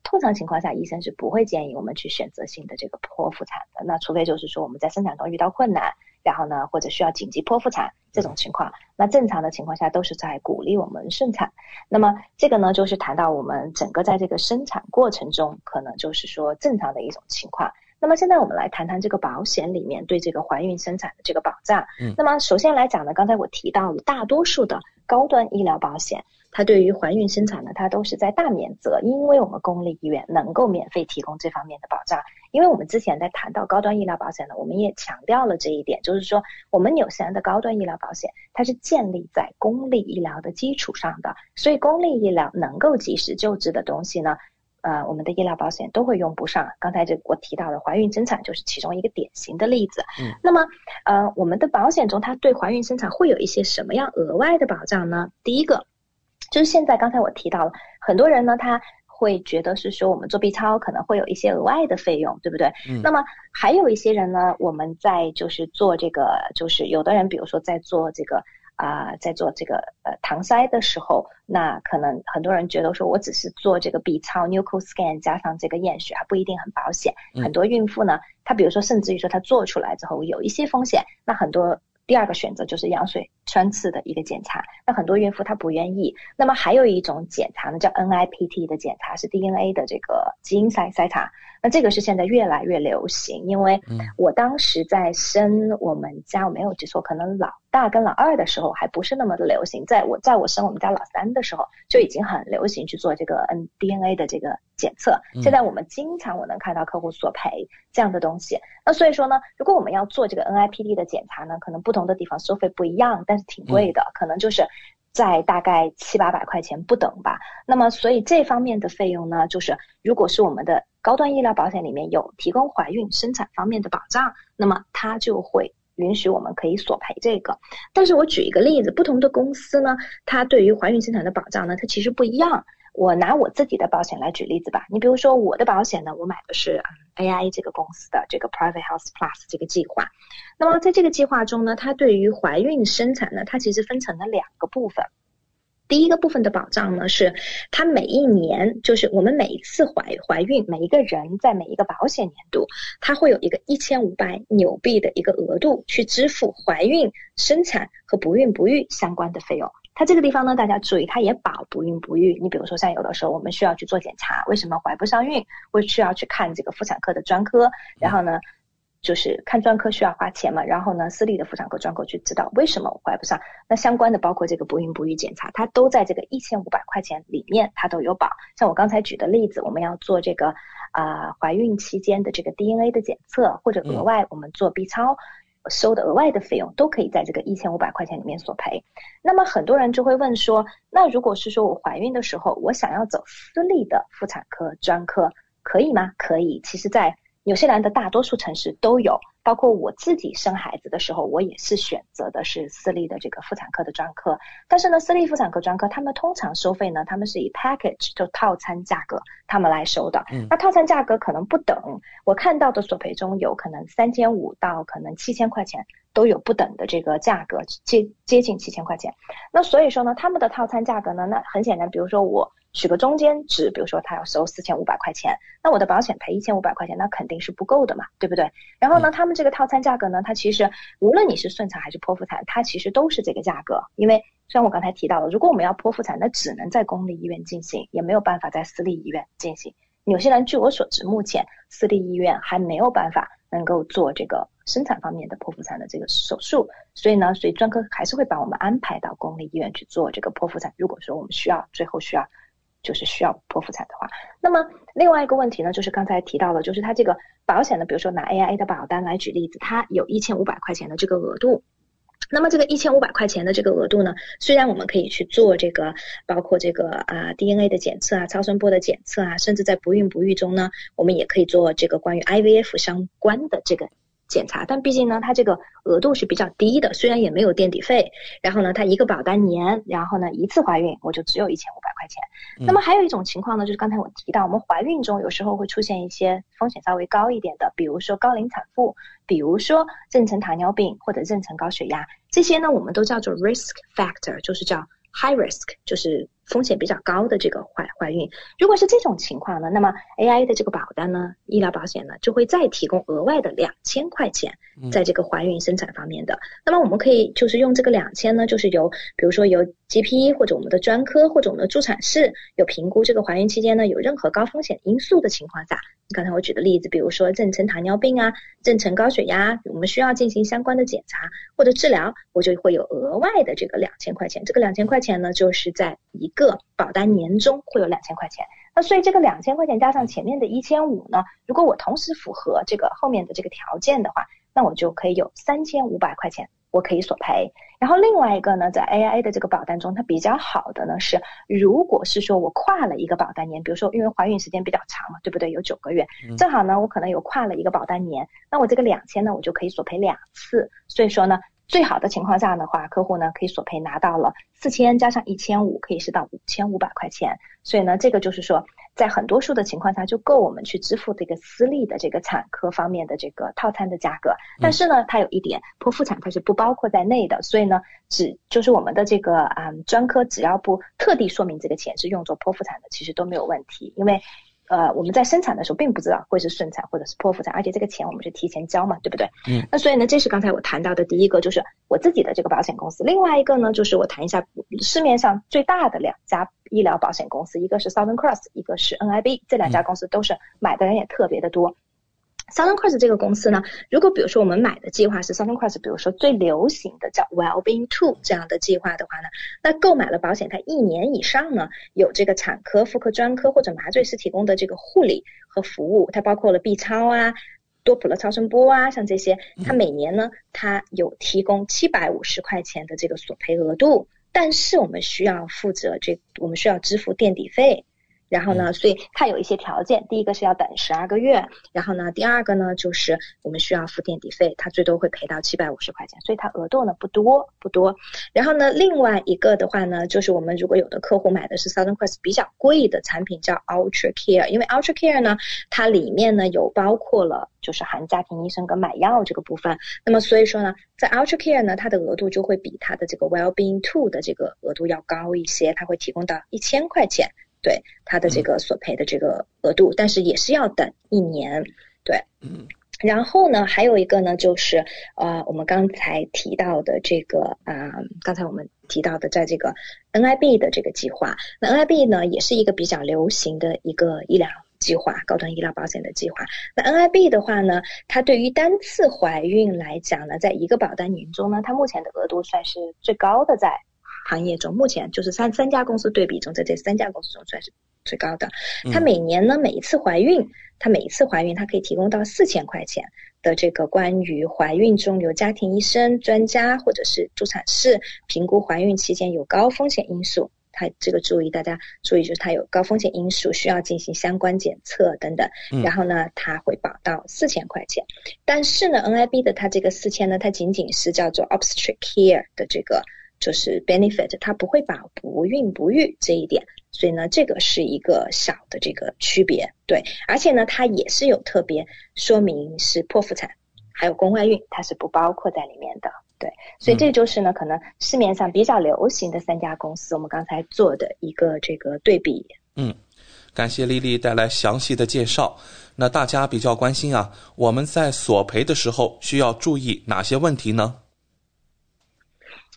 通常情况下医生是不会建议我们去选择性的这个剖腹产的。那除非就是说我们在生产中遇到困难，然后呢，或者需要紧急剖腹产这种情况，那正常的情况下都是在鼓励我们顺产。那么这个呢，就是谈到我们整个在这个生产过程中，可能就是说正常的一种情况。那么现在我们来谈谈这个保险里面对这个怀孕生产的这个保障。嗯，那么首先来讲呢，刚才我提到了大多数的高端医疗保险，它对于怀孕生产呢，它都是在大免责，因为我们公立医院能够免费提供这方面的保障。因为我们之前在谈到高端医疗保险呢，我们也强调了这一点，就是说我们纽西兰的高端医疗保险，它是建立在公立医疗的基础上的，所以公立医疗能够及时救治的东西呢。呃，我们的医疗保险都会用不上。刚才这我提到的怀孕生产就是其中一个典型的例子。嗯，那么呃，我们的保险中它对怀孕生产会有一些什么样额外的保障呢？第一个就是现在刚才我提到了，很多人呢他会觉得是说我们做 B 超可能会有一些额外的费用，对不对？嗯。那么还有一些人呢，我们在就是做这个，就是有的人比如说在做这个。啊，在做这个呃搪塞的时候，那可能很多人觉得说我只是做这个 B 超 nuchal scan 加上这个验血还不一定很保险。很多孕妇呢，她比如说甚至于说她做出来之后有一些风险，那很多第二个选择就是羊水穿刺的一个检查。那很多孕妇她不愿意。那么还有一种检查呢，叫 NIPT 的检查，是 DNA 的这个基因筛筛查。那这个是现在越来越流行，因为我当时在生我们家，我没有记错，可能老。大跟老二的时候还不是那么的流行，在我在我生我们家老三的时候就已经很流行去做这个 N DNA 的这个检测。现在我们经常我能看到客户索赔这样的东西。那所以说呢，如果我们要做这个 NIPD 的检查呢，可能不同的地方收费不一样，但是挺贵的，可能就是在大概七八百块钱不等吧。那么所以这方面的费用呢，就是如果是我们的高端医疗保险里面有提供怀孕生产方面的保障，那么它就会。允许我们可以索赔这个，但是我举一个例子，不同的公司呢，它对于怀孕生产的保障呢，它其实不一样。我拿我自己的保险来举例子吧，你比如说我的保险呢，我买的是 AI 这个公司的这个 Private Health Plus 这个计划。那么在这个计划中呢，它对于怀孕生产呢，它其实分成了两个部分。第一个部分的保障呢，是它每一年，就是我们每一次怀怀孕，每一个人在每一个保险年度，它会有一个一千五百纽币的一个额度去支付怀孕、生产和不孕不育相关的费用。它这个地方呢，大家注意，它也保不孕不育。你比如说，像有的时候我们需要去做检查，为什么怀不上孕，会需要去看这个妇产科的专科，然后呢？就是看专科需要花钱嘛，然后呢，私立的妇产科专科去知道为什么我怀不上，那相关的包括这个不孕不育检查，它都在这个一千五百块钱里面，它都有保。像我刚才举的例子，我们要做这个啊怀孕期间的这个 DNA 的检测，或者额外我们做 B 超收的额外的费用，都可以在这个一千五百块钱里面索赔。那么很多人就会问说，那如果是说我怀孕的时候，我想要走私立的妇产科专科，可以吗？可以。其实，在纽西兰的大多数城市都有，包括我自己生孩子的时候，我也是选择的是私立的这个妇产科的专科。但是呢，私立妇产科专科他们通常收费呢，他们是以 package 就套餐价格他们来收的。那套餐价格可能不等，我看到的索赔中有可能三千五到可能七千块钱都有不等的这个价格，接接近七千块钱。那所以说呢，他们的套餐价格呢，那很显然，比如说我。取个中间值，比如说他要收四千五百块钱，那我的保险赔一千五百块钱，那肯定是不够的嘛，对不对？然后呢，他们这个套餐价格呢，它其实无论你是顺产还是剖腹产，它其实都是这个价格。因为像我刚才提到了，如果我们要剖腹产，那只能在公立医院进行，也没有办法在私立医院进行。纽西兰据我所知，目前私立医院还没有办法能够做这个生产方面的剖腹产的这个手术，所以呢，所以专科还是会把我们安排到公立医院去做这个剖腹产。如果说我们需要，最后需要。就是需要剖腹产的话，那么另外一个问题呢，就是刚才提到了，就是它这个保险呢，比如说拿 AIA 的保单来举例子，它有一千五百块钱的这个额度。那么这个一千五百块钱的这个额度呢，虽然我们可以去做这个，包括这个啊 DNA 的检测啊、超声波的检测啊，甚至在不孕不育中呢，我们也可以做这个关于 IVF 相关的这个。检查，但毕竟呢，它这个额度是比较低的，虽然也没有垫底费，然后呢，它一个保单年，然后呢，一次怀孕我就只有一千五百块钱。那么还有一种情况呢，就是刚才我提到，我们怀孕中有时候会出现一些风险稍微高一点的，比如说高龄产妇，比如说妊娠糖尿病或者妊娠高血压，这些呢，我们都叫做 risk factor，就是叫 high risk，就是。风险比较高的这个怀怀孕，如果是这种情况呢，那么 A I 的这个保单呢，医疗保险呢，就会再提供额外的两千块钱，在这个怀孕生产方面的。那么我们可以就是用这个两千呢，就是由比如说由 G P 或者我们的专科或者我们的助产士有评估这个怀孕期间呢有任何高风险因素的情况下，刚才我举的例子，比如说妊娠糖尿病啊、妊娠高血压，我们需要进行相关的检查或者治疗，我就会有额外的这个两千块钱。这个两千块钱呢，就是在一个保单年终会有两千块钱，那所以这个两千块钱加上前面的一千五呢，如果我同时符合这个后面的这个条件的话，那我就可以有三千五百块钱我可以索赔。然后另外一个呢，在 AIA 的这个保单中，它比较好的呢是，如果是说我跨了一个保单年，比如说因为怀孕时间比较长嘛，对不对？有九个月，正好呢我可能有跨了一个保单年，那我这个两千呢我就可以索赔两次。所以说呢。最好的情况下的话，客户呢可以索赔拿到了四千加上一千五，可以是到五千五百块钱。所以呢，这个就是说，在很多数的情况下就够我们去支付这个私立的这个产科方面的这个套餐的价格。但是呢，它有一点剖腹产它是不包括在内的，所以呢，只就是我们的这个啊专科只要不特地说明这个钱是用作剖腹产的，其实都没有问题，因为。呃，我们在生产的时候并不知道会是顺产或者是剖腹产，而且这个钱我们是提前交嘛，对不对？嗯。那所以呢，这是刚才我谈到的第一个，就是我自己的这个保险公司。另外一个呢，就是我谈一下市面上最大的两家医疗保险公司，一个是 Southern Cross，一个是 NIB，这两家公司都是买的人也特别的多。Southern Cross 这个公司呢，如果比如说我们买的计划是 Southern Cross，比如说最流行的叫 Wellbeing Two 这样的计划的话呢，那购买了保险，它一年以上呢有这个产科、妇科专科或者麻醉师提供的这个护理和服务，它包括了 B 超啊、多普勒超声波啊，像这些，它每年呢它有提供七百五十块钱的这个索赔额度，但是我们需要负责这，我们需要支付垫底费。然后呢，所以它有一些条件，第一个是要等十二个月，然后呢，第二个呢就是我们需要付垫底费，它最多会赔到七百五十块钱，所以它额度呢不多不多。然后呢，另外一个的话呢，就是我们如果有的客户买的是 Southern Cross 比较贵的产品叫 Ultra Care，因为 Ultra Care 呢，它里面呢有包括了就是含家庭医生跟买药这个部分，那么所以说呢，在 Ultra Care 呢，它的额度就会比它的这个 Wellbeing Two 的这个额度要高一些，它会提供到一千块钱。对他的这个索赔的这个额度，但是也是要等一年。对，嗯，然后呢，还有一个呢，就是呃，我们刚才提到的这个啊，刚才我们提到的，在这个 NIB 的这个计划，那 NIB 呢，也是一个比较流行的一个医疗。计划，高端医疗保险的计划。那 NIB 的话呢，它对于单次怀孕来讲呢，在一个保单年中呢，它目前的额度算是最高的，在行业中，目前就是三三家公司对比中，在这三家公司中算是最高的。它每年呢，每一次怀孕，它每一次怀孕，它可以提供到四千块钱的这个关于怀孕中由家庭医生、专家或者是助产士评估怀孕期间有高风险因素。它这个注意，大家注意，就是它有高风险因素，需要进行相关检测等等。然后呢，它会保到四千块钱。但是呢，NIB 的它这个四千呢，它仅仅是叫做 obstetric care 的这个就是 benefit，它不会把不孕不育这一点。所以呢，这个是一个小的这个区别。对，而且呢，它也是有特别说明是剖腹产，还有宫外孕，它是不包括在里面的。对，所以这就是呢，可能市面上比较流行的三家公司，我们刚才做的一个这个对比。嗯，感谢丽丽带来详细的介绍。那大家比较关心啊，我们在索赔的时候需要注意哪些问题呢？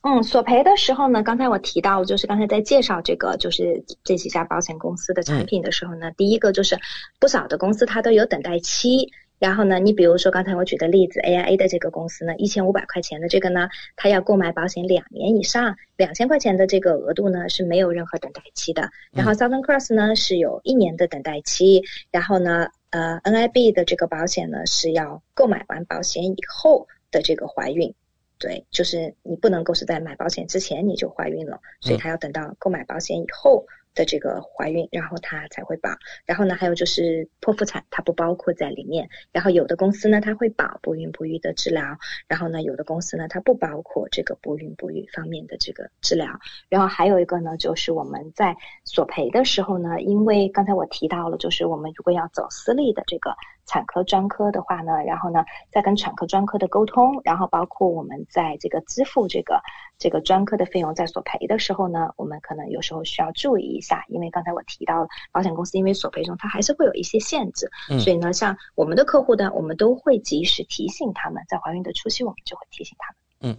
嗯，索赔的时候呢，刚才我提到，就是刚才在介绍这个就是这几家保险公司的产品的时候呢，第一个就是不少的公司它都有等待期。然后呢，你比如说刚才我举的例子，AIA 的这个公司呢，一千五百块钱的这个呢，它要购买保险两年以上，两千块钱的这个额度呢是没有任何等待期的。然后 Southern Cross 呢是有一年的等待期，然后呢，呃，NIB 的这个保险呢是要购买完保险以后的这个怀孕，对，就是你不能够是在买保险之前你就怀孕了，所以他要等到购买保险以后。的这个怀孕，然后他才会保。然后呢，还有就是剖腹产，它不包括在里面。然后有的公司呢，它会保不孕不育的治疗。然后呢，有的公司呢，它不包括这个不孕不育方面的这个治疗。然后还有一个呢，就是我们在索赔的时候呢，因为刚才我提到了，就是我们如果要走私立的这个。产科专科的话呢，然后呢，再跟产科专科的沟通，然后包括我们在这个支付这个这个专科的费用，在索赔的时候呢，我们可能有时候需要注意一下，因为刚才我提到了保险公司因为索赔中它还是会有一些限制，所以呢，像我们的客户呢，我们都会及时提醒他们，在怀孕的初期，我们就会提醒他们。嗯，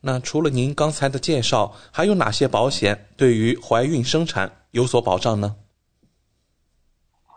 那除了您刚才的介绍，还有哪些保险对于怀孕生产有所保障呢？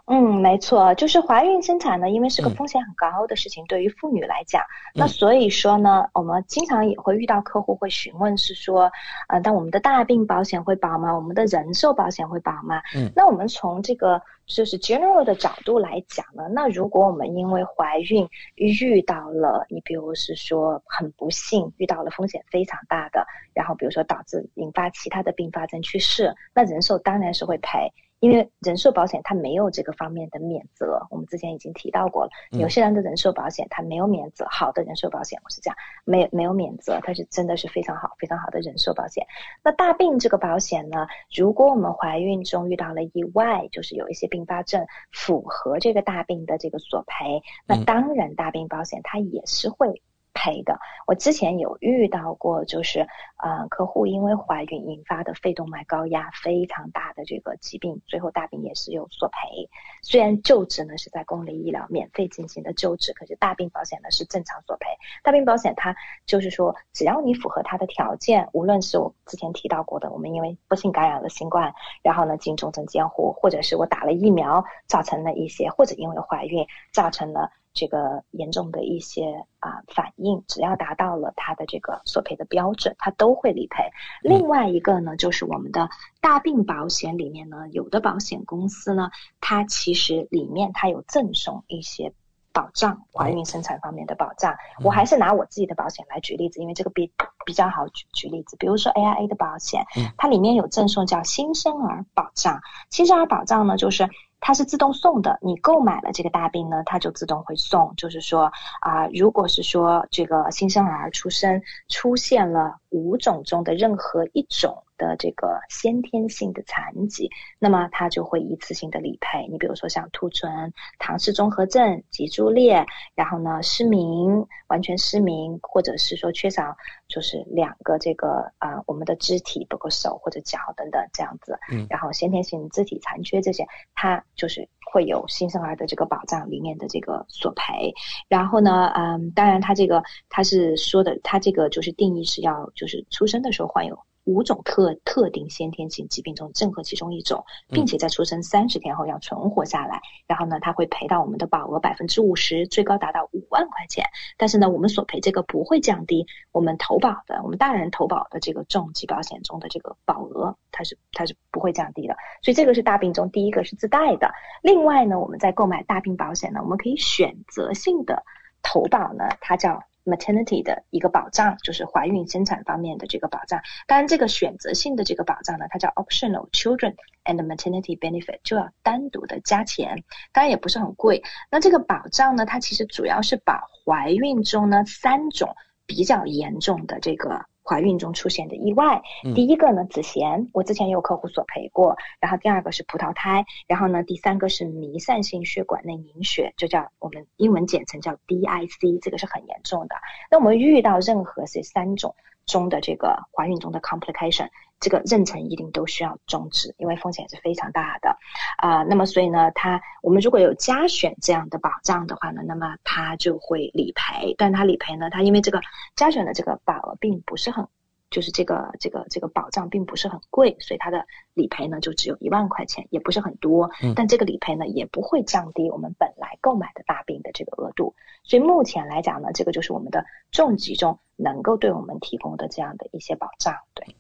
嗯，没错，就是怀孕生产呢，因为是个风险很高的事情，对于妇女来讲，那所以说呢，我们经常也会遇到客户会询问，是说，呃，那我们的大病保险会保吗？我们的人寿保险会保吗？嗯，那我们从这个就是 general 的角度来讲呢，那如果我们因为怀孕遇到了，你比如是说很不幸遇到了风险非常大的，然后比如说导致引发其他的并发症去世，那人寿当然是会赔。因为人寿保险它没有这个方面的免责，我们之前已经提到过了。有些人的人寿保险它没有免责，好的人寿保险我是这样，没没有免责，它是真的是非常好非常好的人寿保险。那大病这个保险呢，如果我们怀孕中遇到了意外，就是有一些并发症符合这个大病的这个索赔，那当然大病保险它也是会。赔的，我之前有遇到过，就是呃，客户因为怀孕引发的肺动脉高压非常大的这个疾病，最后大病也是有索赔。虽然救治呢是在公立医疗免费进行的救治，可是大病保险呢是正常索赔。大病保险它就是说，只要你符合它的条件，无论是我之前提到过的，我们因为不幸感染了新冠，然后呢进重症监护，或者是我打了疫苗造成了一些，或者因为怀孕造成了。这个严重的一些啊反应，只要达到了它的这个索赔的标准，它都会理赔。另外一个呢，就是我们的大病保险里面呢，有的保险公司呢，它其实里面它有赠送一些保障，怀孕生产方面的保障。我还是拿我自己的保险来举例子，因为这个比比较好举举例子。比如说 AIA 的保险，它里面有赠送叫新生儿保障。新生儿保障呢，就是。它是自动送的，你购买了这个大病呢，它就自动会送。就是说啊，如果是说这个新生儿出生出现了五种中的任何一种。的这个先天性的残疾，那么它就会一次性的理赔。你比如说像兔唇、唐氏综合症、脊柱裂，然后呢失明、完全失明，或者是说缺少就是两个这个啊我们的肢体，包括手或者脚等等这样子。嗯。然后先天性肢体残缺这些，它就是会有新生儿的这个保障里面的这个索赔。然后呢，嗯，当然它这个它是说的，它这个就是定义是要就是出生的时候患有。五种特特定先天性疾病中任何其中一种，并且在出生三十天后要存活下来，然后呢，他会赔到我们的保额百分之五十，最高达到五万块钱。但是呢，我们索赔这个不会降低我们投保的，我们大人投保的这个重疾保险中的这个保额，它是它是不会降低的。所以这个是大病中第一个是自带的。另外呢，我们在购买大病保险呢，我们可以选择性的投保呢，它叫。Maternity 的一个保障，就是怀孕生产方面的这个保障。当然，这个选择性的这个保障呢，它叫 optional children and maternity benefit，就要单独的加钱。当然也不是很贵。那这个保障呢，它其实主要是把怀孕中呢三种比较严重的这个。怀孕中出现的意外，第一个呢，子痫，我之前也有客户索赔过。然后第二个是葡萄胎，然后呢，第三个是弥散性血管内凝血，就叫我们英文简称叫 DIC，这个是很严重的。那我们遇到任何这三种中的这个怀孕中的 complication。这个妊娠一定都需要终止，因为风险是非常大的啊。那么所以呢，它我们如果有加选这样的保障的话呢，那么它就会理赔。但它理赔呢，它因为这个加选的这个保额并不是很，就是这个这个这个保障并不是很贵，所以它的理赔呢就只有一万块钱，也不是很多。但这个理赔呢也不会降低我们本来购买的大病的这个额度。所以目前来讲呢，这个就是我们的重疾中能够对我们提供的这样的一些保障，对。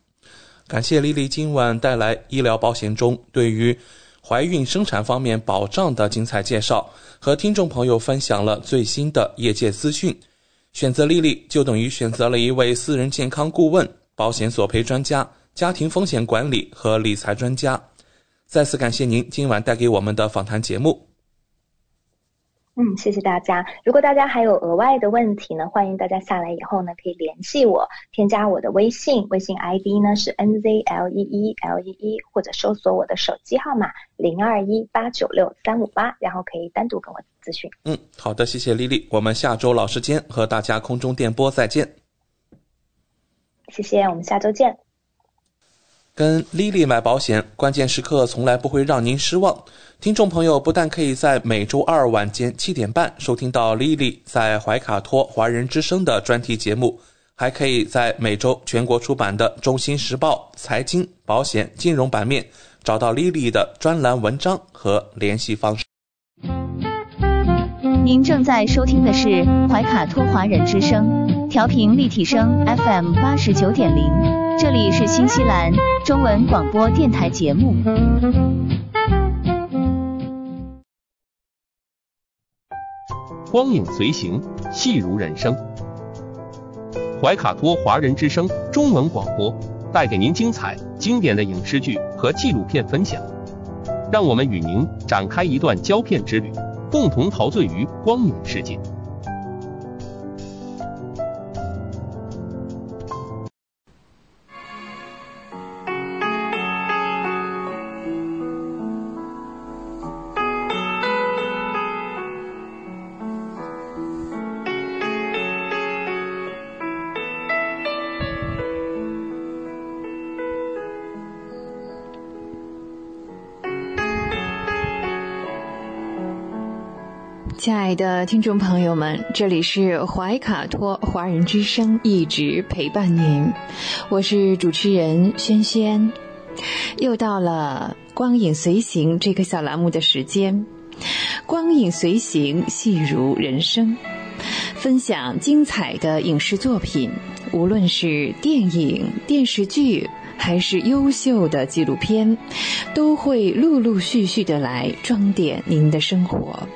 感谢丽丽今晚带来医疗保险中对于怀孕生产方面保障的精彩介绍，和听众朋友分享了最新的业界资讯。选择丽丽就等于选择了一位私人健康顾问、保险索赔专家、家庭风险管理和理财专家。再次感谢您今晚带给我们的访谈节目。嗯，谢谢大家。如果大家还有额外的问题呢，欢迎大家下来以后呢，可以联系我，添加我的微信，微信 ID 呢是 N Z L E E L E E，或者搜索我的手机号码零二一八九六三五八，然后可以单独跟我咨询。嗯，好的，谢谢丽丽，我们下周老时间和大家空中电波再见。谢谢，我们下周见。跟丽丽买保险，关键时刻从来不会让您失望。听众朋友不但可以在每周二晚间七点半收听到丽丽在怀卡托华人之声的专题节目，还可以在每周全国出版的《中新时报》财经、保险、金融版面找到丽丽的专栏文章和联系方式。您正在收听的是怀卡托华人之声，调频立体声 FM 八十九点零。这里是新西兰中文广播电台节目。光影随行，戏如人生。怀卡托华人之声中文广播带给您精彩经典的影视剧和纪录片分享，让我们与您展开一段胶片之旅，共同陶醉于光影世界。的听众朋友们，这里是怀卡托华人之声，一直陪伴您。我是主持人轩轩，又到了光影随行这个小栏目的时间。光影随行，戏如人生，分享精彩的影视作品，无论是电影、电视剧，还是优秀的纪录片，都会陆陆续续的来装点您的生活。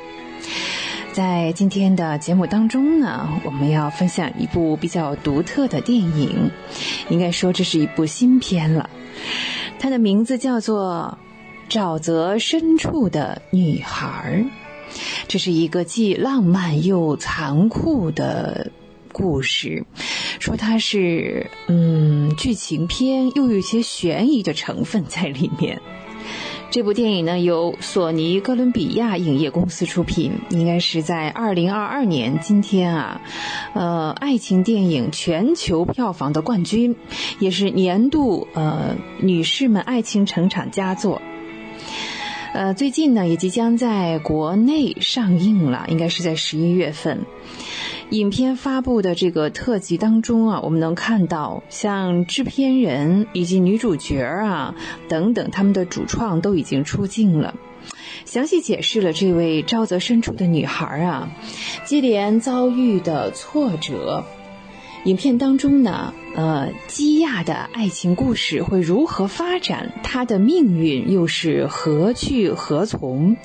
在今天的节目当中呢，我们要分享一部比较独特的电影，应该说这是一部新片了。它的名字叫做《沼泽深处的女孩》，这是一个既浪漫又残酷的故事。说它是嗯剧情片，又有一些悬疑的成分在里面。这部电影呢，由索尼哥伦比亚影业公司出品，应该是在二零二二年今天啊，呃，爱情电影全球票房的冠军，也是年度呃女士们爱情成长佳作。呃，最近呢，也即将在国内上映了，应该是在十一月份。影片发布的这个特辑当中啊，我们能看到像制片人以及女主角啊等等，他们的主创都已经出镜了，详细解释了这位沼泽深处的女孩啊，接连遭遇的挫折。影片当中呢，呃，基亚的爱情故事会如何发展？她的命运又是何去何从？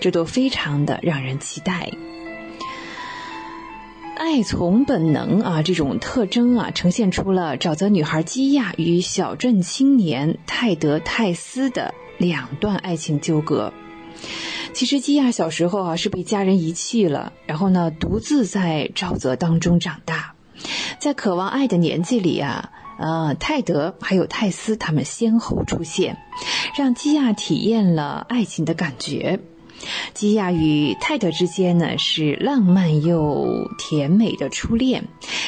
这都非常的让人期待。爱从本能啊，这种特征啊，呈现出了沼泽女孩基亚与小镇青年泰德泰斯的两段爱情纠葛。其实基亚小时候啊是被家人遗弃了，然后呢独自在沼泽当中长大，在渴望爱的年纪里啊，呃，泰德还有泰斯他们先后出现，让基亚体验了爱情的感觉。基亚与泰德之间呢是浪漫又甜美的初恋，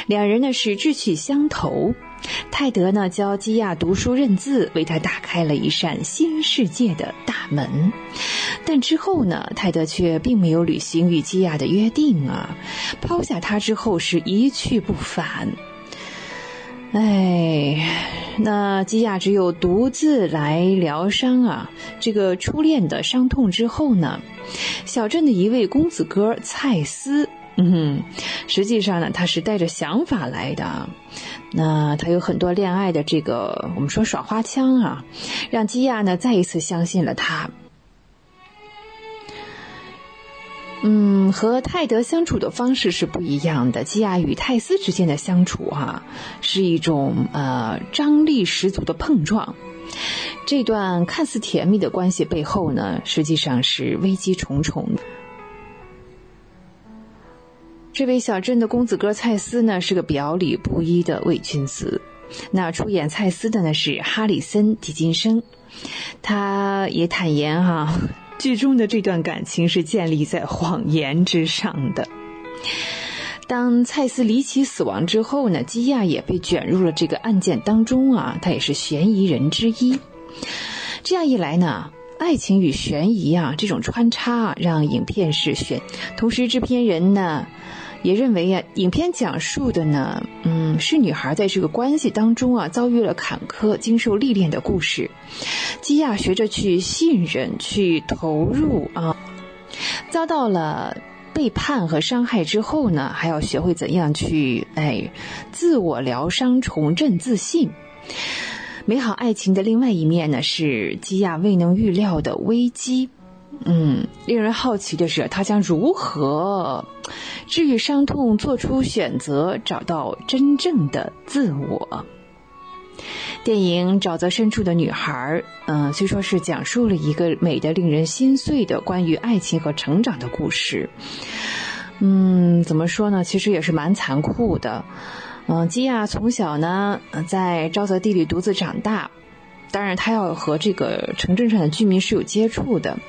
两人呢是志趣相投。泰德呢教基亚读书认字，为他打开了一扇新世界的大门。但之后呢，泰德却并没有履行与基亚的约定啊，抛下他之后是一去不返。哎，那基亚只有独自来疗伤啊。这个初恋的伤痛之后呢，小镇的一位公子哥蔡斯，嗯，实际上呢，他是带着想法来的。那他有很多恋爱的这个，我们说耍花枪啊，让基亚呢再一次相信了他。嗯，和泰德相处的方式是不一样的。基亚与泰斯之间的相处，哈，是一种呃张力十足的碰撞。这段看似甜蜜的关系背后呢，实际上是危机重重。这位小镇的公子哥蔡斯呢，是个表里不一的伪君子。那出演蔡斯的呢是哈里森·狄金生，他也坦言哈。剧中的这段感情是建立在谎言之上的。当蔡斯离奇死亡之后呢，基亚也被卷入了这个案件当中啊，他也是嫌疑人之一。这样一来呢，爱情与悬疑啊这种穿插，让影片是悬。同时，制片人呢。也认为呀，影片讲述的呢，嗯，是女孩在这个关系当中啊，遭遇了坎坷、经受历练的故事。基亚学着去信任、去投入啊，遭到了背叛和伤害之后呢，还要学会怎样去哎，自我疗伤、重振自信。美好爱情的另外一面呢，是基亚未能预料的危机。嗯，令人好奇的是，他将如何治愈伤痛，做出选择，找到真正的自我？电影《沼泽深处的女孩》嗯，虽说是讲述了一个美的令人心碎的关于爱情和成长的故事，嗯，怎么说呢？其实也是蛮残酷的。嗯，基亚从小呢在沼泽地里独自长大。当然，他要和这个城镇上的居民是有接触的，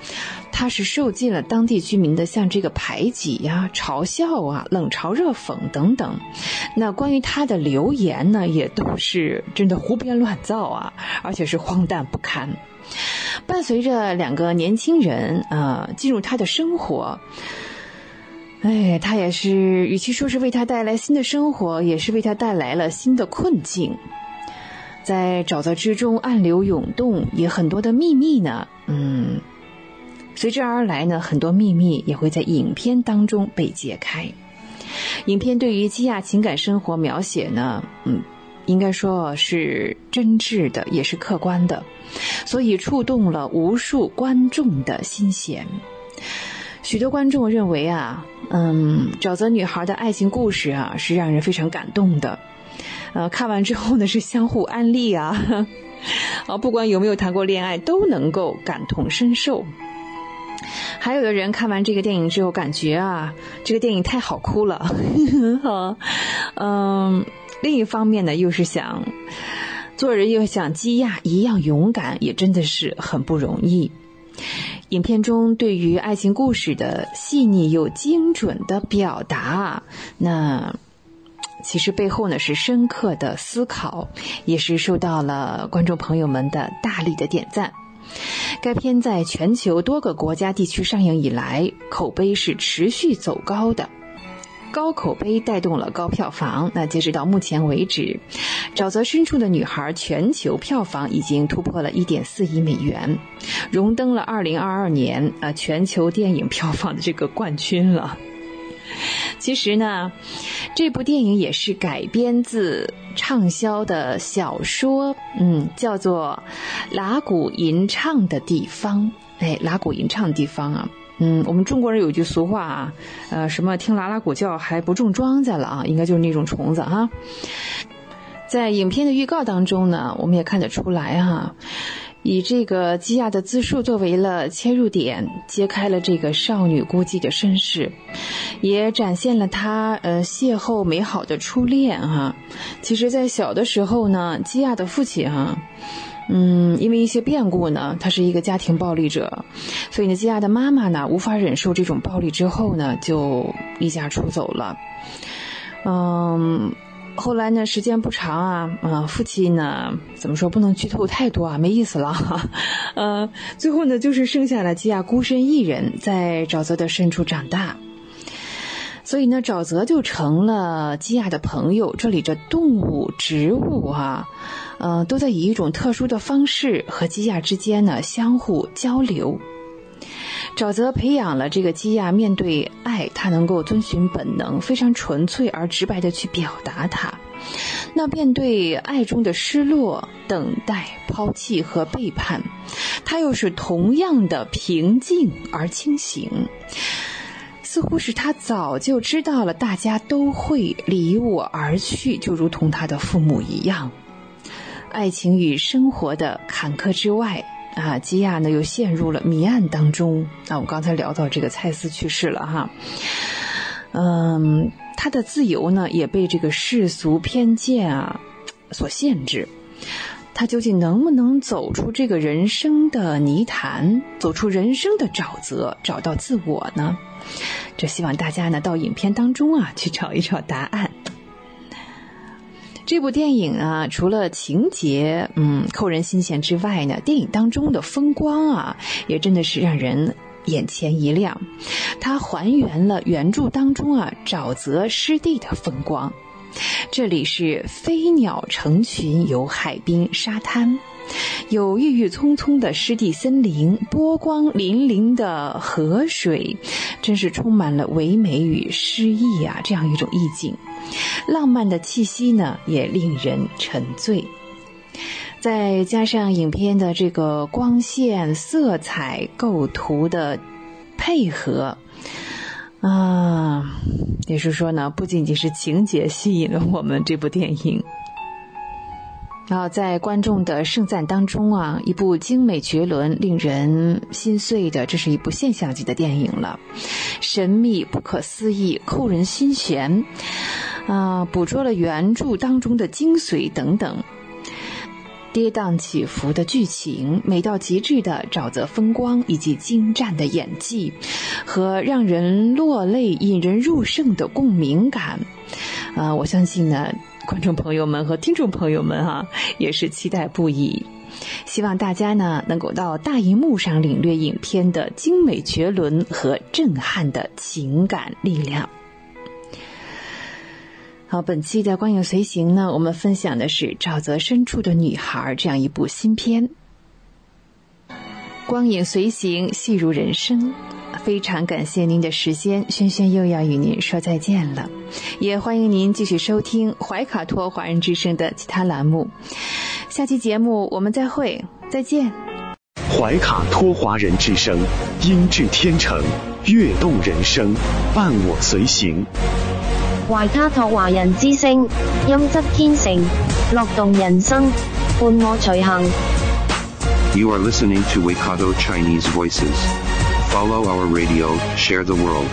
他是受尽了当地居民的像这个排挤呀、嘲笑啊、冷嘲热讽等等。那关于他的留言呢，也都是真的胡编乱造啊，而且是荒诞不堪。伴随着两个年轻人啊进入他的生活，哎，他也是与其说是为他带来新的生活，也是为他带来了新的困境。在沼泽之中，暗流涌动，也很多的秘密呢。嗯，随之而来呢，很多秘密也会在影片当中被揭开。影片对于基亚情感生活描写呢，嗯，应该说是真挚的，也是客观的，所以触动了无数观众的心弦。许多观众认为啊，嗯，沼泽女孩的爱情故事啊，是让人非常感动的。呃，看完之后呢，是相互安利啊，啊，不管有没有谈过恋爱，都能够感同身受。还有的人看完这个电影之后，感觉啊，这个电影太好哭了，嗯，另一方面呢，又是想做人又像基亚一样勇敢，也真的是很不容易。影片中对于爱情故事的细腻又精准的表达，那。其实背后呢是深刻的思考，也是受到了观众朋友们的大力的点赞。该片在全球多个国家地区上映以来，口碑是持续走高的。高口碑带动了高票房。那截止到目前为止，《沼泽深处的女孩》全球票房已经突破了一点四亿美元，荣登了二零二二年啊全球电影票房的这个冠军了。其实呢，这部电影也是改编自畅销的小说，嗯，叫做《拉鼓吟唱的地方》。哎，拉鼓吟唱的地方啊，嗯，我们中国人有句俗话啊，呃，什么听拉拉鼓叫还不种庄稼了啊，应该就是那种虫子哈。在影片的预告当中呢，我们也看得出来哈。以这个基亚的自述作为了切入点，揭开了这个少女孤寂的身世，也展现了她呃邂逅美好的初恋哈。其实，在小的时候呢，基亚的父亲哈，嗯，因为一些变故呢，他是一个家庭暴力者，所以呢，基亚的妈妈呢无法忍受这种暴力之后呢，就离家出走了，嗯。后来呢，时间不长啊，啊，父亲呢，怎么说不能剧透太多啊，没意思了哈，呃，最后呢，就是剩下了基亚孤身一人在沼泽的深处长大，所以呢，沼泽就成了基亚的朋友，这里的动物、植物啊，呃，都在以一种特殊的方式和基亚之间呢相互交流。沼泽培养了这个基亚，面对爱，他能够遵循本能，非常纯粹而直白的去表达它。那面对爱中的失落、等待、抛弃和背叛，他又是同样的平静而清醒。似乎是他早就知道了，大家都会离我而去，就如同他的父母一样。爱情与生活的坎坷之外。啊，基亚呢又陷入了谜案当中。啊，我刚才聊到这个蔡司去世了哈，嗯，他的自由呢也被这个世俗偏见啊所限制。他究竟能不能走出这个人生的泥潭，走出人生的沼泽，找到自我呢？这希望大家呢到影片当中啊去找一找答案。这部电影啊，除了情节嗯扣人心弦之外呢，电影当中的风光啊，也真的是让人眼前一亮。它还原了原著当中啊沼泽湿地的风光。这里是飞鸟成群，有海滨沙滩，有郁郁葱葱的湿地森林，波光粼粼的河水，真是充满了唯美与诗意啊！这样一种意境。浪漫的气息呢，也令人沉醉。再加上影片的这个光线、色彩、构图的配合，啊，也是说呢，不仅仅是情节吸引了我们这部电影。然后在观众的盛赞当中啊，一部精美绝伦、令人心碎的，这是一部现象级的电影了，神秘、不可思议、扣人心弦。啊，捕捉了原著当中的精髓等等，跌宕起伏的剧情，美到极致的沼泽风光，以及精湛的演技和让人落泪、引人入胜的共鸣感，啊，我相信呢，观众朋友们和听众朋友们哈，也是期待不已。希望大家呢，能够到大荧幕上领略影片的精美绝伦和震撼的情感力量。好，本期的光影随行呢，我们分享的是《沼泽深处的女孩》这样一部新片。光影随行，戏如人生，非常感谢您的时间，轩轩又要与您说再见了，也欢迎您继续收听怀卡托华人之声的其他栏目。下期节目我们再会，再见。怀卡托华人之声，音质天成，悦动人生，伴我随行。怀卡托华人之声，音质天成，乐动人生，伴我随行。You are listening to Waikato Chinese Voices. Follow our radio, share the world.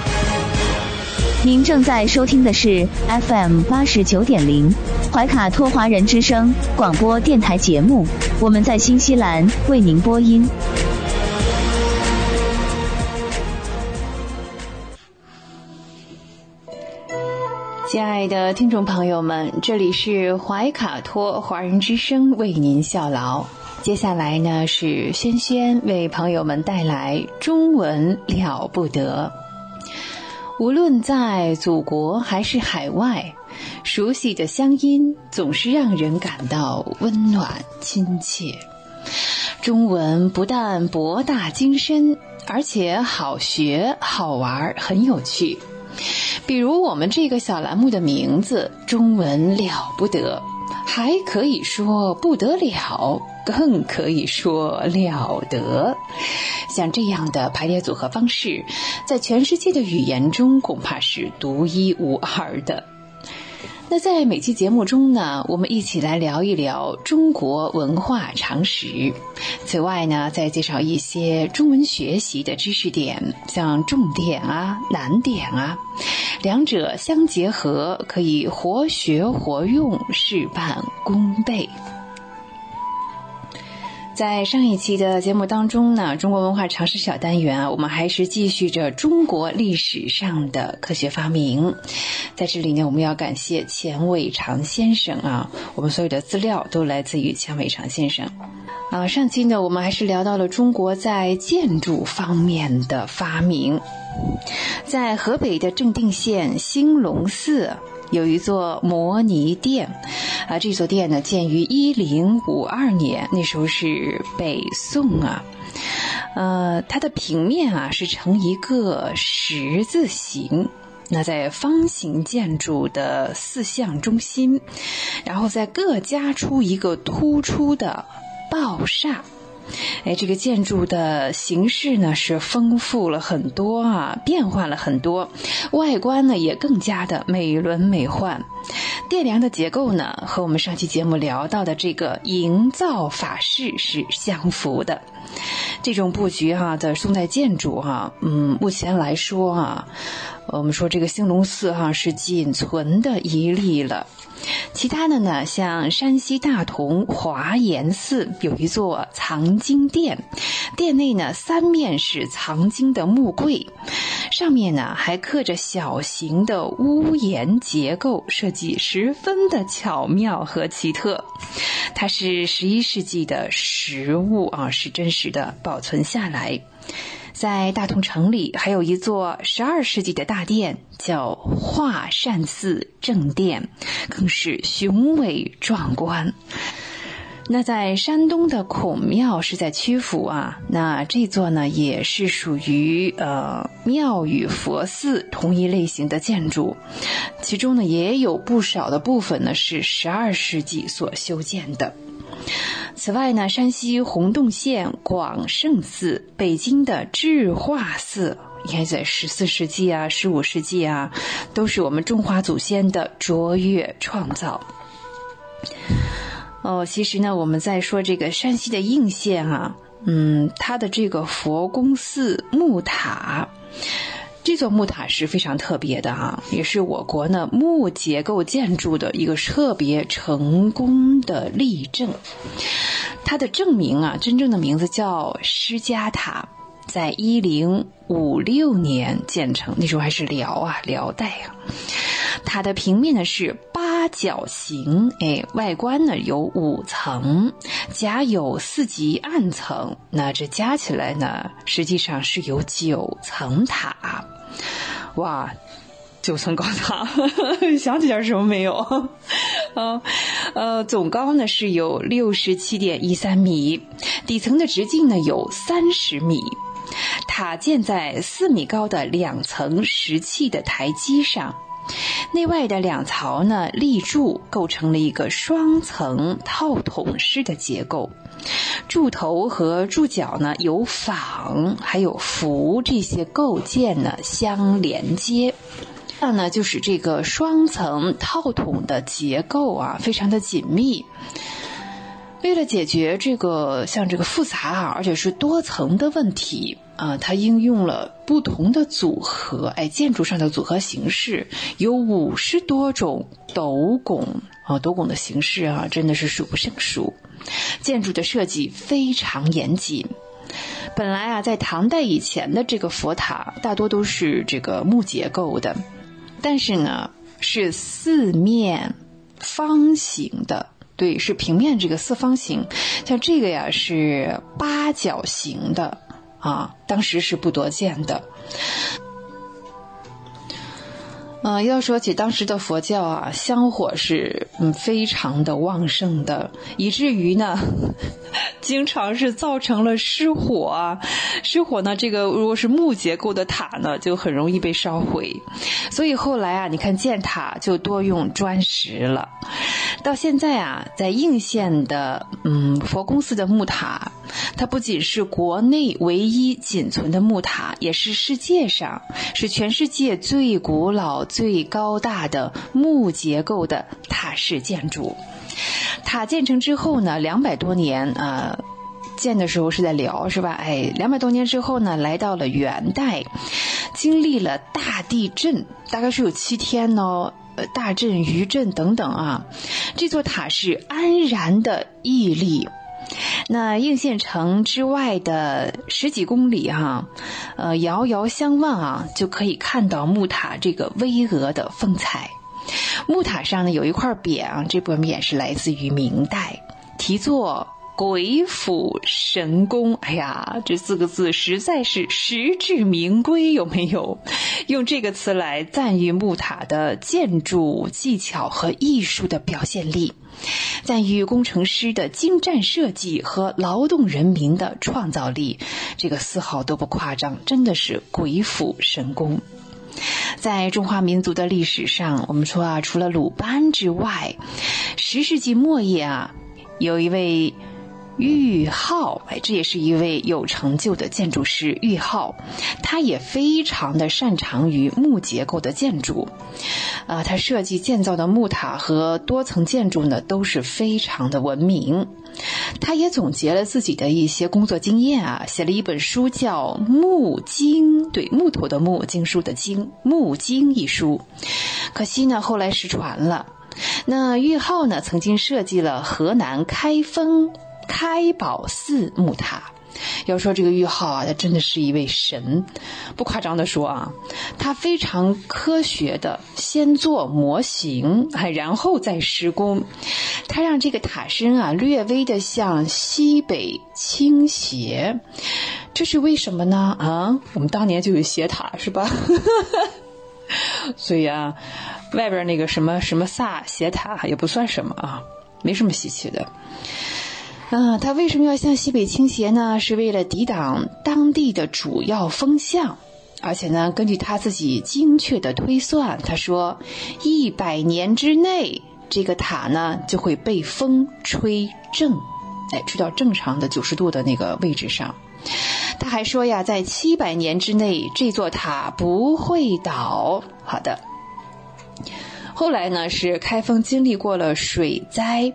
您正在收听的是 FM 八十九点零怀卡托华人之声广播电台节目，我们在新西兰为您播音。亲爱的听众朋友们，这里是怀卡托华人之声为您效劳。接下来呢是轩轩为朋友们带来中文了不得。无论在祖国还是海外，熟悉的乡音总是让人感到温暖亲切。中文不但博大精深，而且好学好玩，很有趣。比如我们这个小栏目的名字“中文了不得”，还可以说不得了，更可以说了得。像这样的排列组合方式，在全世界的语言中恐怕是独一无二的。那在每期节目中呢，我们一起来聊一聊中国文化常识。此外呢，再介绍一些中文学习的知识点，像重点啊、难点啊，两者相结合，可以活学活用，事半功倍。在上一期的节目当中呢，中国文化常识小单元啊，我们还是继续着中国历史上的科学发明。在这里呢，我们要感谢钱伟长先生啊，我们所有的资料都来自于钱伟长先生。啊，上期呢，我们还是聊到了中国在建筑方面的发明，在河北的正定县兴隆寺。有一座摩尼殿，啊，这座殿呢建于一零五二年，那时候是北宋啊，呃，它的平面啊是呈一个十字形，那在方形建筑的四象中心，然后再各加出一个突出的爆煞。哎，这个建筑的形式呢是丰富了很多啊，变换了很多，外观呢也更加的美轮美奂。殿梁的结构呢和我们上期节目聊到的这个营造法式是相符的。这种布局哈的宋代建筑哈，嗯，目前来说啊，我们说这个兴隆寺哈是仅存的一例了。其他的呢，像山西大同华严寺有一座藏经殿，殿内呢三面是藏经的木柜，上面呢还刻着小型的屋檐结构，设计十分的巧妙和奇特。它是十一世纪的实物啊，是真实的保存下来。在大同城里还有一座十二世纪的大殿，叫华善寺正殿，更是雄伟壮观。那在山东的孔庙是在曲阜啊，那这座呢也是属于呃庙宇佛寺同一类型的建筑，其中呢也有不少的部分呢是十二世纪所修建的。此外呢，山西洪洞县广胜寺、北京的智化寺，你看在十四世纪啊、十五世纪啊，都是我们中华祖先的卓越创造。哦，其实呢，我们在说这个山西的应县啊，嗯，它的这个佛宫寺木塔。这座木塔是非常特别的啊，也是我国呢木结构建筑的一个特别成功的例证。它的正名啊，真正的名字叫施家塔，在一零五六年建成，那时候还是辽啊，辽代啊。塔的平面呢是八角形，哎，外观呢有五层，甲有四级暗层，那这加起来呢，实际上是有九层塔。哇，九层高塔，想起点什么没有？啊，呃，总高呢是有六十七点一三米，底层的直径呢有三十米，塔建在四米高的两层石砌的台基上。内外的两槽呢立柱构成了一个双层套筒式的结构，柱头和柱脚呢有仿还有扶这些构件呢相连接，这样呢就使这个双层套筒的结构啊非常的紧密。为了解决这个像这个复杂啊而且是多层的问题。啊，它应用了不同的组合，哎，建筑上的组合形式有五十多种斗拱啊，斗拱的形式啊，真的是数不胜数。建筑的设计非常严谨。本来啊，在唐代以前的这个佛塔大多都是这个木结构的，但是呢，是四面方形的，对，是平面这个四方形，像这个呀是八角形的。啊，当时是不多见的。嗯，要说起当时的佛教啊，香火是嗯非常的旺盛的，以至于呢，经常是造成了失火。啊。失火呢，这个如果是木结构的塔呢，就很容易被烧毁。所以后来啊，你看建塔就多用砖石了。到现在啊，在应县的嗯佛公寺的木塔，它不仅是国内唯一仅存的木塔，也是世界上是全世界最古老、最高大的木结构的塔式建筑。塔建成之后呢，两百多年啊，建的时候是在辽是吧？哎，两百多年之后呢，来到了元代，经历了大地震，大概是有七天呢。呃，大震、余震等等啊，这座塔是安然的屹立。那应县城之外的十几公里哈，呃，遥遥相望啊，就可以看到木塔这个巍峨的风采。木塔上呢有一块匾啊，这块匾是来自于明代，题作。鬼斧神工，哎呀，这四个字实在是实至名归，有没有？用这个词来赞誉木塔的建筑技巧和艺术的表现力，赞誉工程师的精湛设计和劳动人民的创造力，这个丝毫都不夸张，真的是鬼斧神工。在中华民族的历史上，我们说啊，除了鲁班之外，十世纪末叶啊，有一位。玉浩，哎，这也是一位有成就的建筑师。玉浩，他也非常的擅长于木结构的建筑，啊，他设计建造的木塔和多层建筑呢，都是非常的闻名。他也总结了自己的一些工作经验啊，写了一本书叫《木经》，对，木头的木，经书的经，《木经》一书。可惜呢，后来失传了。那玉浩呢，曾经设计了河南开封。开宝寺木塔，要说这个玉浩啊，他真的是一位神，不夸张的说啊，他非常科学的先做模型，哎，然后再施工，他让这个塔身啊略微的向西北倾斜，这是为什么呢？啊，我们当年就有斜塔是吧？所以啊，外边那个什么什么萨斜塔也不算什么啊，没什么稀奇的。啊，他为什么要向西北倾斜呢？是为了抵挡当地的主要风向，而且呢，根据他自己精确的推算，他说，一百年之内，这个塔呢就会被风吹正，哎，吹到正常的九十度的那个位置上。他还说呀，在七百年之内，这座塔不会倒。好的。后来呢，是开封经历过了水灾。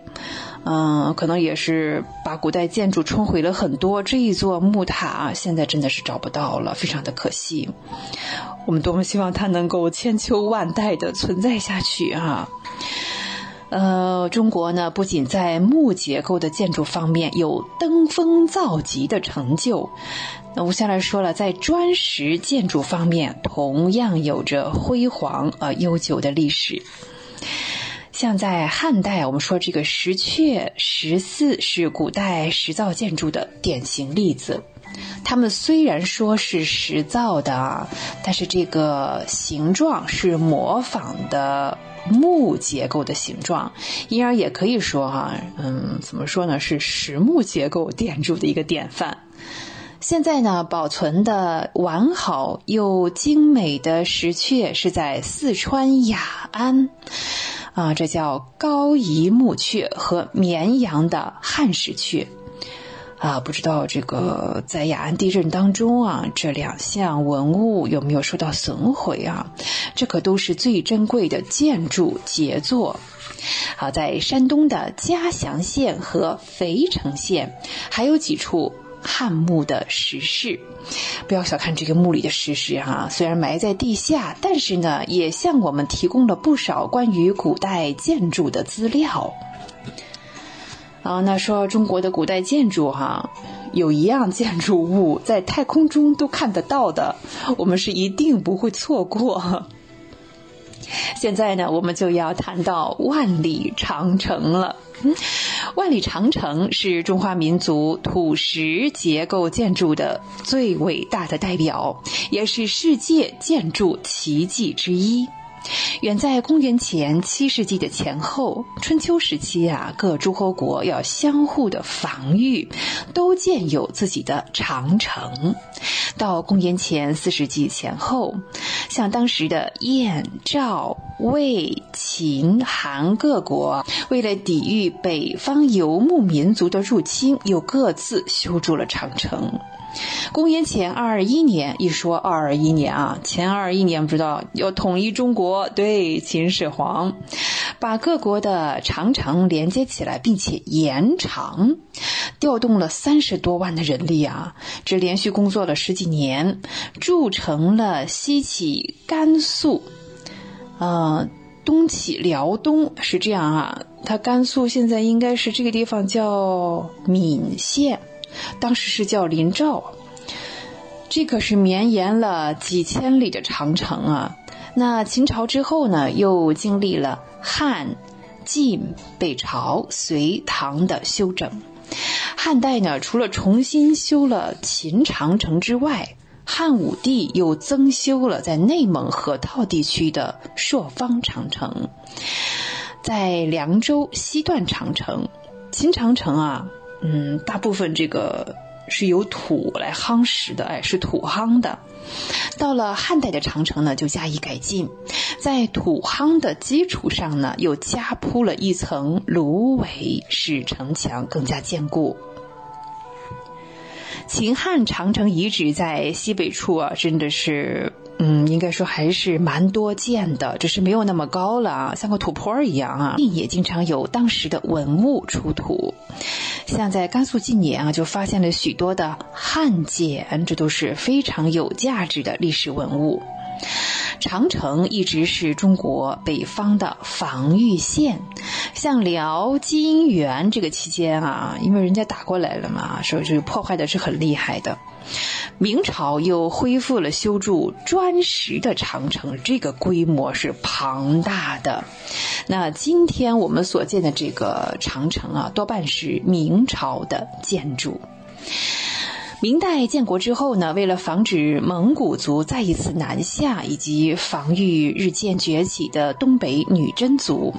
嗯，可能也是把古代建筑冲毁了很多。这一座木塔现在真的是找不到了，非常的可惜。我们多么希望它能够千秋万代的存在下去啊！呃，中国呢，不仅在木结构的建筑方面有登峰造极的成就，那我下来说了，在砖石建筑方面同样有着辉煌而悠久的历史。像在汉代，我们说这个石阙、石寺是古代石造建筑的典型例子。它们虽然说是石造的啊，但是这个形状是模仿的木结构的形状，因而也可以说哈，嗯，怎么说呢？是实木结构建筑的一个典范。现在呢，保存的完好又精美的石阙是在四川雅安。啊，这叫高夷墓阙和绵阳的汉石阙，啊，不知道这个在雅安地震当中啊，这两项文物有没有受到损毁啊？这可都是最珍贵的建筑杰作。好，在山东的嘉祥县和肥城县，还有几处。汉墓的石室，不要小看这个墓里的石室哈，虽然埋在地下，但是呢，也向我们提供了不少关于古代建筑的资料。啊，那说中国的古代建筑哈，有一样建筑物在太空中都看得到的，我们是一定不会错过。现在呢，我们就要谈到万里长城了。万里长城是中华民族土石结构建筑的最伟大的代表，也是世界建筑奇迹之一。远在公元前七世纪的前后，春秋时期啊，各诸侯国要相互的防御，都建有自己的长城。到公元前四世纪前后，像当时的燕、赵、魏、秦、韩各国，为了抵御北方游牧民族的入侵，又各自修筑了长城。公元前二二一年，一说二二一年啊，前二一年不知道要统一中国，对，秦始皇把各国的长城连接起来，并且延长，调动了三十多万的人力啊，这连续工作了十几年，筑成了西起甘肃，呃，东起辽东，是这样啊，它甘肃现在应该是这个地方叫岷县。当时是叫临兆，这可是绵延了几千里的长城啊！那秦朝之后呢，又经历了汉、晋、北朝、隋唐的修整。汉代呢，除了重新修了秦长城之外，汉武帝又增修了在内蒙河套地区的朔方长城，在凉州西段长城。秦长城啊。嗯，大部分这个是由土来夯实的，哎，是土夯的。到了汉代的长城呢，就加以改进，在土夯的基础上呢，又加铺了一层芦苇，使城墙更加坚固。秦汉长城遗址在西北处啊，真的是。嗯，应该说还是蛮多见的，只是没有那么高了啊，像个土坡一样啊。也经常有当时的文物出土，像在甘肃近年啊，就发现了许多的汉简，这都是非常有价值的历史文物。长城一直是中国北方的防御线，像辽、金、元这个期间啊，因为人家打过来了嘛，所以这个破坏的是很厉害的。明朝又恢复了修筑砖石的长城，这个规模是庞大的。那今天我们所见的这个长城啊，多半是明朝的建筑。明代建国之后呢，为了防止蒙古族再一次南下，以及防御日渐崛起的东北女真族，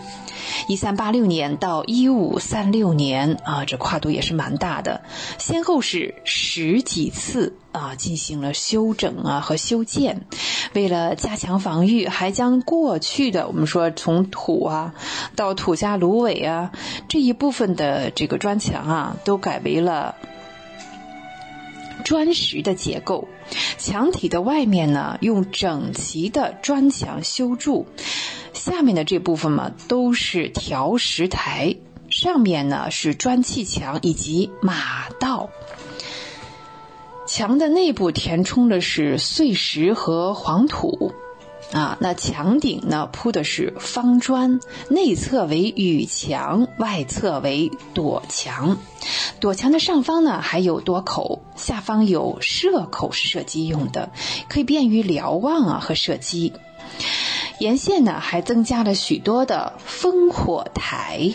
一三八六年到一五三六年啊，这跨度也是蛮大的，先后是十几次啊进行了修整啊和修建。为了加强防御，还将过去的我们说从土啊到土加芦苇啊这一部分的这个砖墙啊，都改为了。砖石的结构，墙体的外面呢用整齐的砖墙修筑，下面的这部分嘛都是条石台，上面呢是砖砌墙以及马道。墙的内部填充的是碎石和黄土。啊，那墙顶呢铺的是方砖，内侧为雨墙，外侧为垛墙。垛墙的上方呢还有垛口，下方有射口，是射击用的，可以便于瞭望啊和射击。沿线呢还增加了许多的烽火台。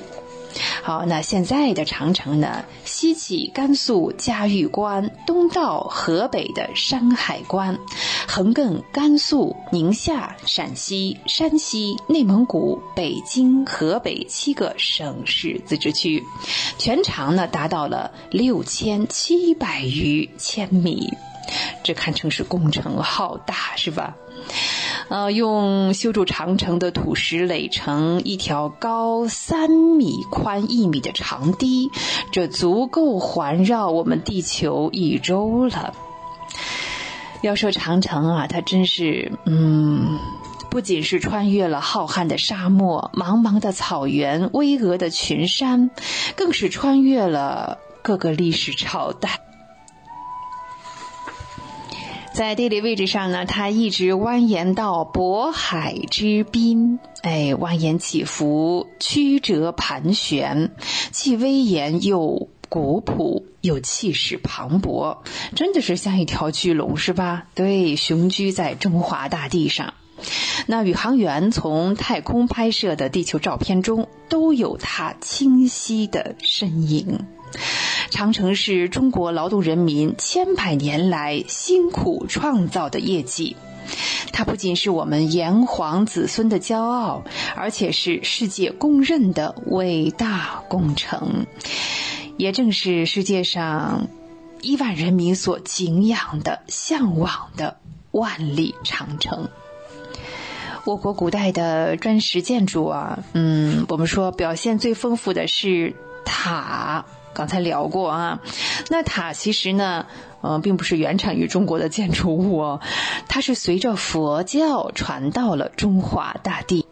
好，那现在的长城呢？西起甘肃嘉峪关，东到河北的山海关，横亘甘肃、宁夏、陕西、山西、内蒙古、北京、河北七个省市自治区，全长呢达到了六千七百余千米，这堪称是工程浩大，是吧？呃，用修筑长城的土石垒成一条高三米、宽一米的长堤，这足够环绕我们地球一周了。要说长城啊，它真是，嗯，不仅是穿越了浩瀚的沙漠、茫茫的草原、巍峨的群山，更是穿越了各个历史朝代。在地理位置上呢，它一直蜿蜒到渤海之滨，哎，蜿蜒起伏，曲折盘旋，既威严又古朴，又气势磅礴，真的是像一条巨龙，是吧？对，雄居在中华大地上。那宇航员从太空拍摄的地球照片中，都有它清晰的身影。长城是中国劳动人民千百年来辛苦创造的业绩，它不仅是我们炎黄子孙的骄傲，而且是世界公认的伟大工程，也正是世界上亿万人民所敬仰的、向往的万里长城。我国古代的砖石建筑啊，嗯，我们说表现最丰富的是塔。刚才聊过啊，那塔其实呢，呃，并不是原产于中国的建筑物哦，它是随着佛教传到了中华大地。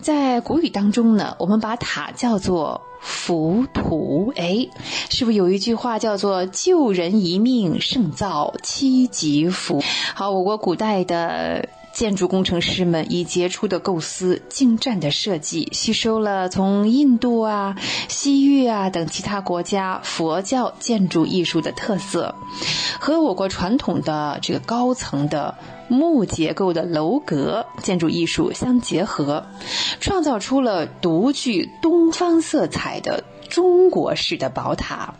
在古语当中呢，我们把塔叫做浮屠。哎，是不是有一句话叫做“救人一命胜造七级浮”？好，我国古代的。建筑工程师们以杰出的构思、精湛的设计，吸收了从印度啊、西域啊等其他国家佛教建筑艺术的特色，和我国传统的这个高层的木结构的楼阁建筑艺术相结合，创造出了独具东方色彩的中国式的宝塔，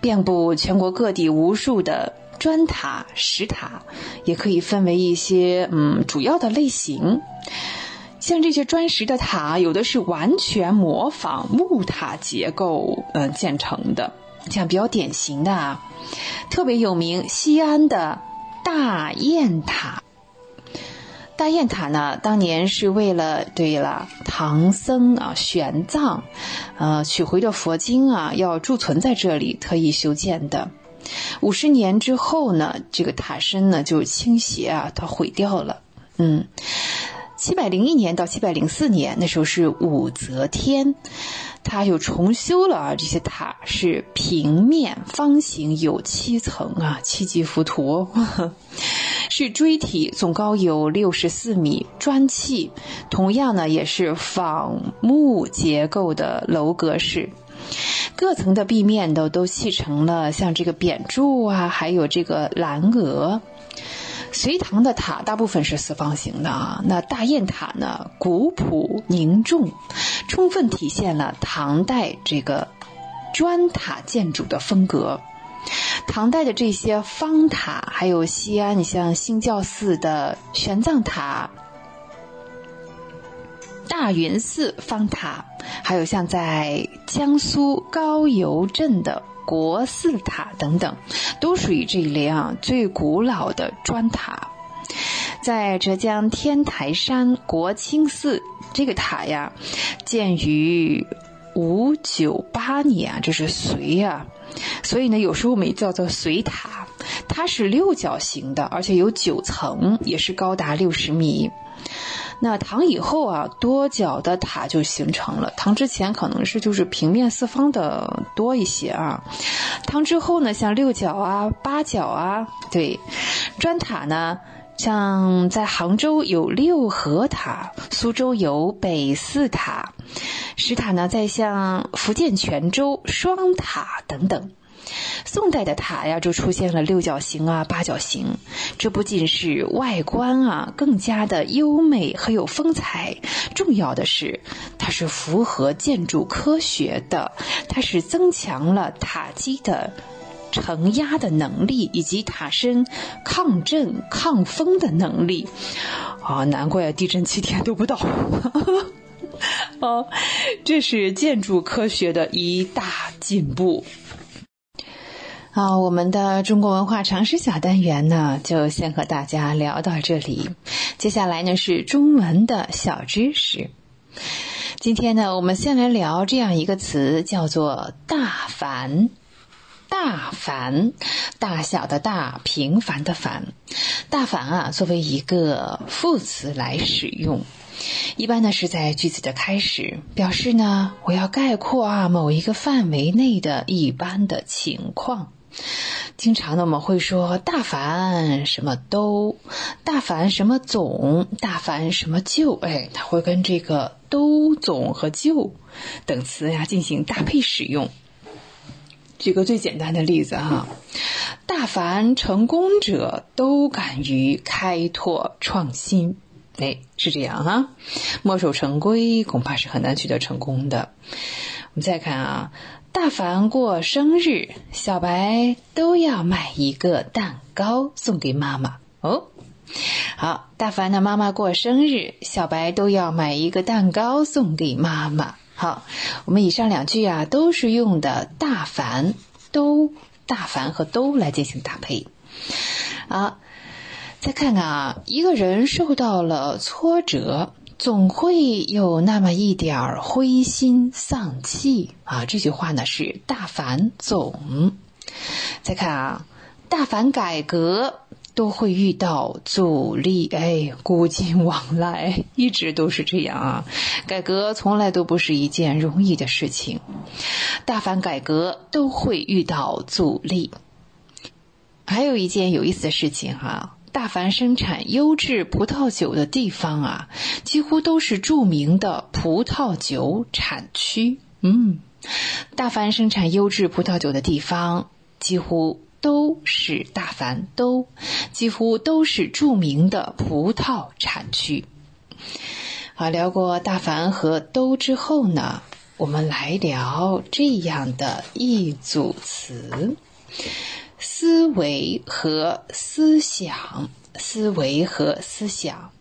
遍布全国各地无数的。砖塔、石塔也可以分为一些嗯主要的类型，像这些砖石的塔，有的是完全模仿木塔结构嗯建成的，像比较典型的啊，特别有名西安的大雁塔。大雁塔呢，当年是为了对了唐僧啊玄奘，呃取回的佛经啊要贮存在这里，特意修建的。五十年之后呢，这个塔身呢就倾斜啊，它毁掉了。嗯，七百零一年到七百零四年，那时候是武则天，他又重修了啊，这些塔是平面方形，有七层啊，七级浮屠，是锥体，总高有六十四米，砖砌，同样呢也是仿木结构的楼阁式。各层的壁面都都砌成了像这个扁柱啊，还有这个蓝额。隋唐的塔大部分是四方形的啊，那大雁塔呢，古朴凝重，充分体现了唐代这个砖塔建筑的风格。唐代的这些方塔，还有西安，你像兴教寺的玄奘塔。大云寺方塔，还有像在江苏高邮镇的国寺塔等等，都属于这一类啊最古老的砖塔。在浙江天台山国清寺，这个塔呀，建于五九八年啊，这是隋啊，所以呢，有时候我们也叫做隋塔。它是六角形的，而且有九层，也是高达六十米。那唐以后啊，多角的塔就形成了。唐之前可能是就是平面四方的多一些啊。唐之后呢，像六角啊、八角啊，对，砖塔呢，像在杭州有六合塔，苏州有北寺塔，石塔呢，在像福建泉州双塔等等。宋代的塔呀，就出现了六角形啊、八角形。这不仅是外观啊更加的优美和有风采，重要的是它是符合建筑科学的，它是增强了塔基的承压的能力以及塔身抗震抗风的能力。啊，难怪地震七天都不倒。哦，这是建筑科学的一大进步。啊，我们的中国文化常识小单元呢，就先和大家聊到这里。接下来呢是中文的小知识。今天呢，我们先来聊这样一个词，叫做“大凡”。大凡，大小的大，平凡的凡。大凡啊，作为一个副词来使用，一般呢是在句子的开始，表示呢我要概括啊某一个范围内的一般的情况。经常呢，我们会说“大凡什么都”，“大凡什么总”，“大凡什么就”。哎，它会跟这个“都”“总”和“就”等词呀进行搭配使用。举个最简单的例子哈，“大凡成功者都敢于开拓创新”。哎，是这样哈，墨守成规恐怕是很难取得成功的。我们再看啊。大凡过生日，小白都要买一个蛋糕送给妈妈哦。好，大凡的妈妈过生日，小白都要买一个蛋糕送给妈妈。好，我们以上两句啊，都是用的大凡都、大凡和都来进行搭配。好，再看看啊，一个人受到了挫折，总会有那么一点儿灰心丧气啊。这句话呢是大凡总。再看啊，大凡改革。都会遇到阻力，哎，古今往来一直都是这样啊。改革从来都不是一件容易的事情，大凡改革都会遇到阻力。还有一件有意思的事情哈，大凡生产优质葡萄酒的地方啊，几乎都是著名的葡萄酒产区。嗯，大凡生产优质葡萄酒的地方，几乎。都是大凡都几乎都是著名的葡萄产区。好，聊过大凡和都之后呢，我们来聊这样的一组词：思维和思想。思维和思想，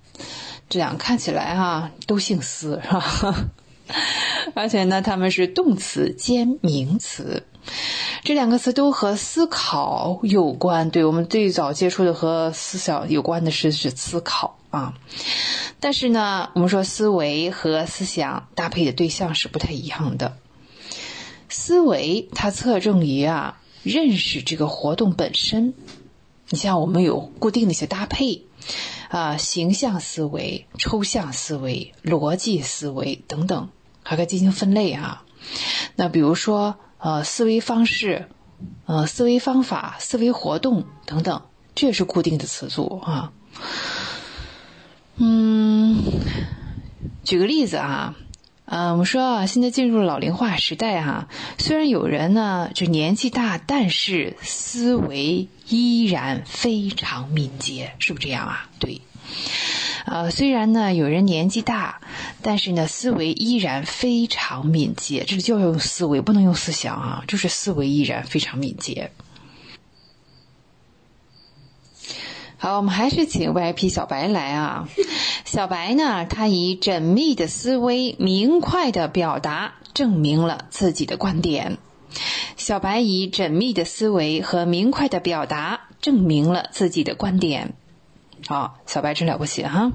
这两看起来哈都姓思是吧？而且呢，他们是动词兼名词。这两个词都和思考有关，对我们最早接触的和思想有关的是是思考啊。但是呢，我们说思维和思想搭配的对象是不太一样的。思维它侧重于啊认识这个活动本身，你像我们有固定的一些搭配啊，形象思维、抽象思维、逻辑思维等等，还可以进行分类啊。那比如说。呃，思维方式，呃，思维方法、思维活动等等，这也是固定的词组啊。嗯，举个例子啊，呃，我们说啊，现在进入老龄化时代哈，虽然有人呢就年纪大，但是思维依然非常敏捷，是不是这样啊？对。呃，虽然呢有人年纪大，但是呢思维依然非常敏捷。这就要用思维，不能用思想啊，就是思维依然非常敏捷。好，我们还是请 VIP 小白来啊。小白呢，他以缜密的思维、明快的表达，证明了自己的观点。小白以缜密的思维和明快的表达，证明了自己的观点。好，小白真了不起哈！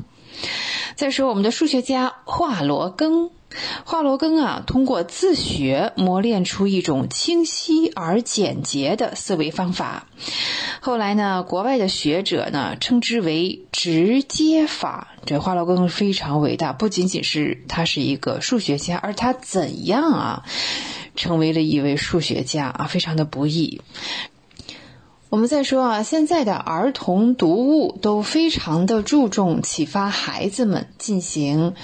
再说我们的数学家华罗庚，华罗庚啊，通过自学磨练出一种清晰而简洁的思维方法。后来呢，国外的学者呢称之为直接法。这华罗庚非常伟大，不仅仅是他是一个数学家，而他怎样啊成为了一位数学家啊，非常的不易。我们再说啊，现在的儿童读物都非常的注重启发孩子们进行，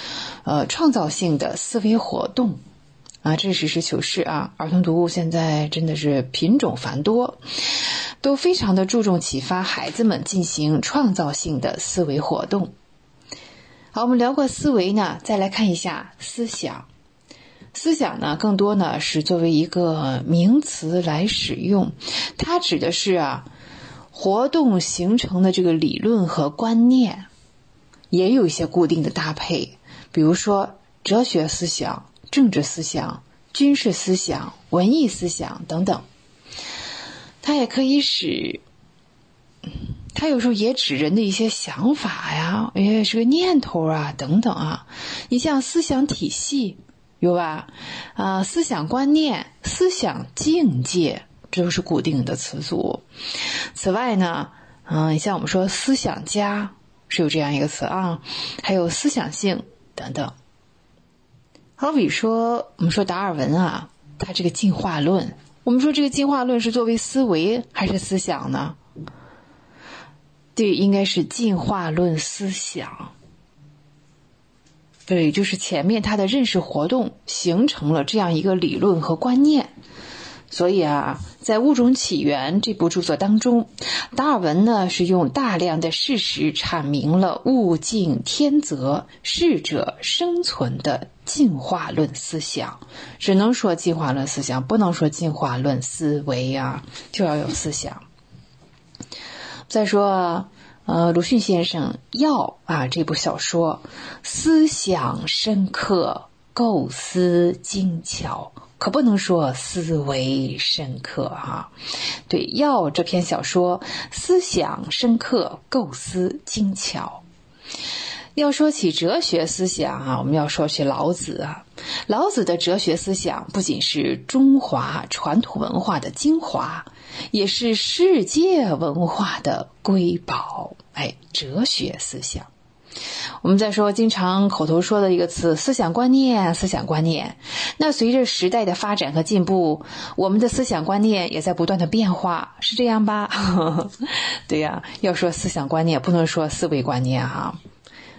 呃，创造性的思维活动，啊，这是实事求是啊。儿童读物现在真的是品种繁多，都非常的注重启发孩子们进行创造性的思维活动。好，我们聊过思维呢，再来看一下思想。思想呢，更多呢是作为一个名词来使用，它指的是啊活动形成的这个理论和观念，也有一些固定的搭配，比如说哲学思想、政治思想、军事思想、文艺思想等等。它也可以使，它有时候也指人的一些想法呀，也，是个念头啊等等啊。你像思想体系。有吧？啊，思想观念、思想境界，这都是固定的词组。此外呢，嗯，像我们说思想家是有这样一个词啊，还有思想性等等。好比说，我们说达尔文啊，他这个进化论，我们说这个进化论是作为思维还是思想呢？对，应该是进化论思想。对，就是前面他的认识活动形成了这样一个理论和观念，所以啊，在《物种起源》这部著作当中，达尔文呢是用大量的事实阐明了物竞天择、适者生存的进化论思想。只能说进化论思想，不能说进化论思维啊，就要有思想。再说。呃，鲁迅先生要啊这部小说，思想深刻，构思精巧，可不能说思维深刻哈。对，要这篇小说，思想深刻，构思精巧。要说起哲学思想啊，我们要说起老子啊。老子的哲学思想不仅是中华传统文化的精华，也是世界文化的瑰宝。哎，哲学思想。我们再说经常口头说的一个词“思想观念”，思想观念。那随着时代的发展和进步，我们的思想观念也在不断的变化，是这样吧？对呀，要说思想观念，不能说思维观念哈。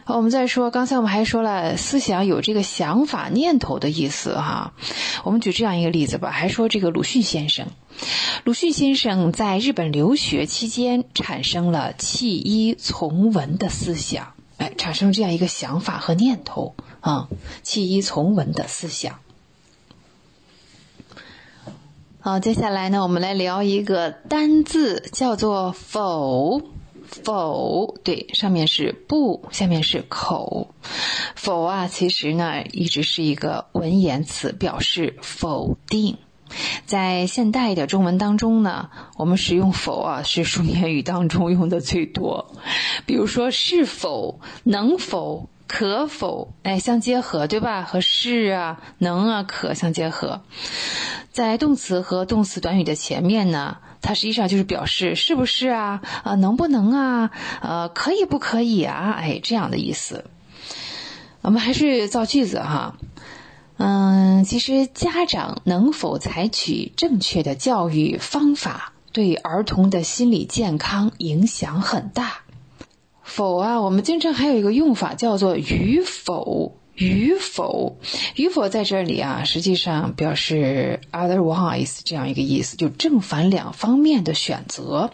好我们再说，刚才我们还说了，思想有这个想法、念头的意思哈。我们举这样一个例子吧，还说这个鲁迅先生，鲁迅先生在日本留学期间产生了弃医从文的思想，哎，产生这样一个想法和念头啊，弃医从文的思想。好，接下来呢，我们来聊一个单字，叫做否。否，对，上面是不，下面是口。否啊，其实呢，一直是一个文言词，表示否定。在现代的中文当中呢，我们使用否啊，是书面语当中用的最多。比如说，是否、能否、可否，哎，相结合，对吧？和是啊、能啊、可相结合。在动词和动词短语的前面呢。它实际上就是表示是不是啊，啊能不能啊，呃可以不可以啊，哎这样的意思。我们还是造句子哈，嗯，其实家长能否采取正确的教育方法，对儿童的心理健康影响很大。否啊，我们经常还有一个用法叫做与否。与否，与否在这里啊，实际上表示 otherwise 这样一个意思，就正反两方面的选择。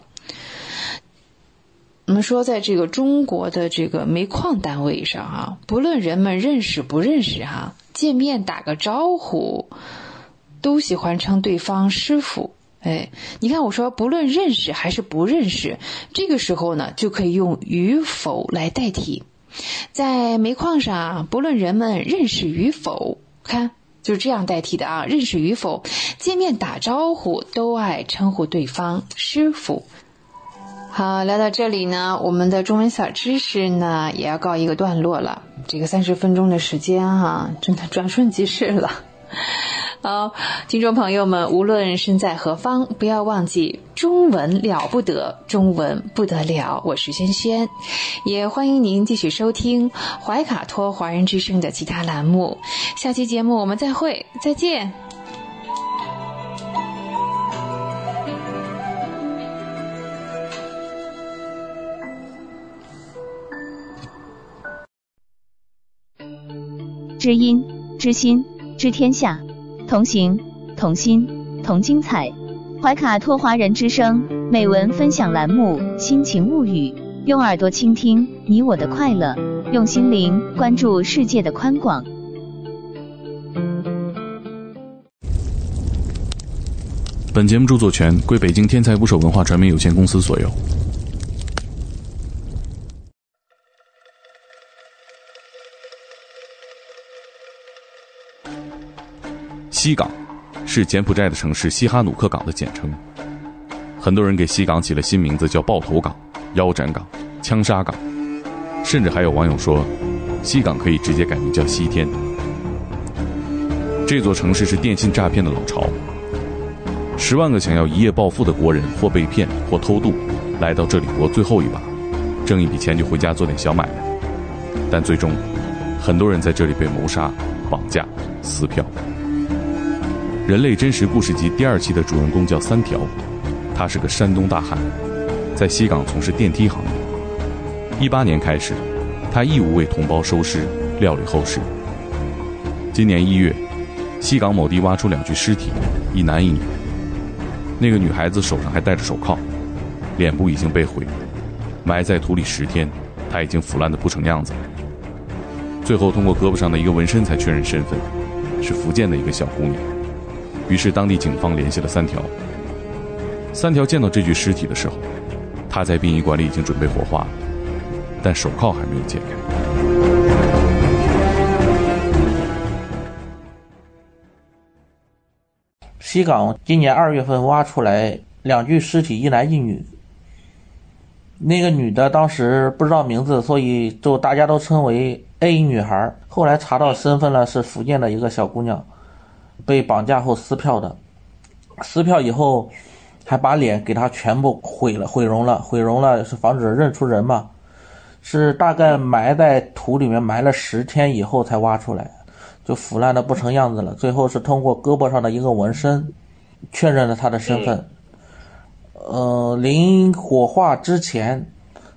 我们说，在这个中国的这个煤矿单位上啊，不论人们认识不认识哈，见面打个招呼，都喜欢称对方师傅。哎，你看我说，不论认识还是不认识，这个时候呢，就可以用与否来代替。在煤矿上，不论人们认识与否，看就是这样代替的啊。认识与否，见面打招呼都爱称呼对方师傅。好，聊到这里呢，我们的中文小知识呢也要告一个段落了。这个三十分钟的时间哈，真的转瞬即逝了。好，听众朋友们，无论身在何方，不要忘记中文了不得，中文不得了。我是轩轩，也欢迎您继续收听怀卡托华人之声的其他栏目。下期节目我们再会，再见。知音，知心，知天下。同行，同心，同精彩。怀卡托华人之声美文分享栏目《心情物语》，用耳朵倾听你我的快乐，用心灵关注世界的宽广。本节目著作权归北京天才捕手文化传媒有限公司所有。西港是柬埔寨的城市西哈努克港的简称。很多人给西港起了新名字，叫爆头港、腰斩港、枪杀港，甚至还有网友说，西港可以直接改名叫西天。这座城市是电信诈骗的老巢，十万个想要一夜暴富的国人，或被骗，或偷渡，来到这里搏最后一把，挣一笔钱就回家做点小买卖。但最终，很多人在这里被谋杀、绑架、撕票。人类真实故事集第二期的主人公叫三条，他是个山东大汉，在西港从事电梯行业。一八年开始，他义务为同胞收尸、料理后事。今年一月，西港某地挖出两具尸体，一男一女。那个女孩子手上还戴着手铐，脸部已经被毁，埋在土里十天，她已经腐烂的不成样子了。最后通过胳膊上的一个纹身才确认身份，是福建的一个小姑娘。于是，当地警方联系了三条。三条见到这具尸体的时候，他在殡仪馆里已经准备火化了，但手铐还没有解开。西港今年二月份挖出来两具尸体，一男一女。那个女的当时不知道名字，所以就大家都称为 A 女孩。后来查到身份了，是福建的一个小姑娘，被绑架后撕票的。撕票以后，还把脸给他全部毁了，毁容了，毁容了是防止认出人嘛。是大概埋在土里面埋了十天以后才挖出来。就腐烂的不成样子了，最后是通过胳膊上的一个纹身，确认了他的身份。呃，临火化之前，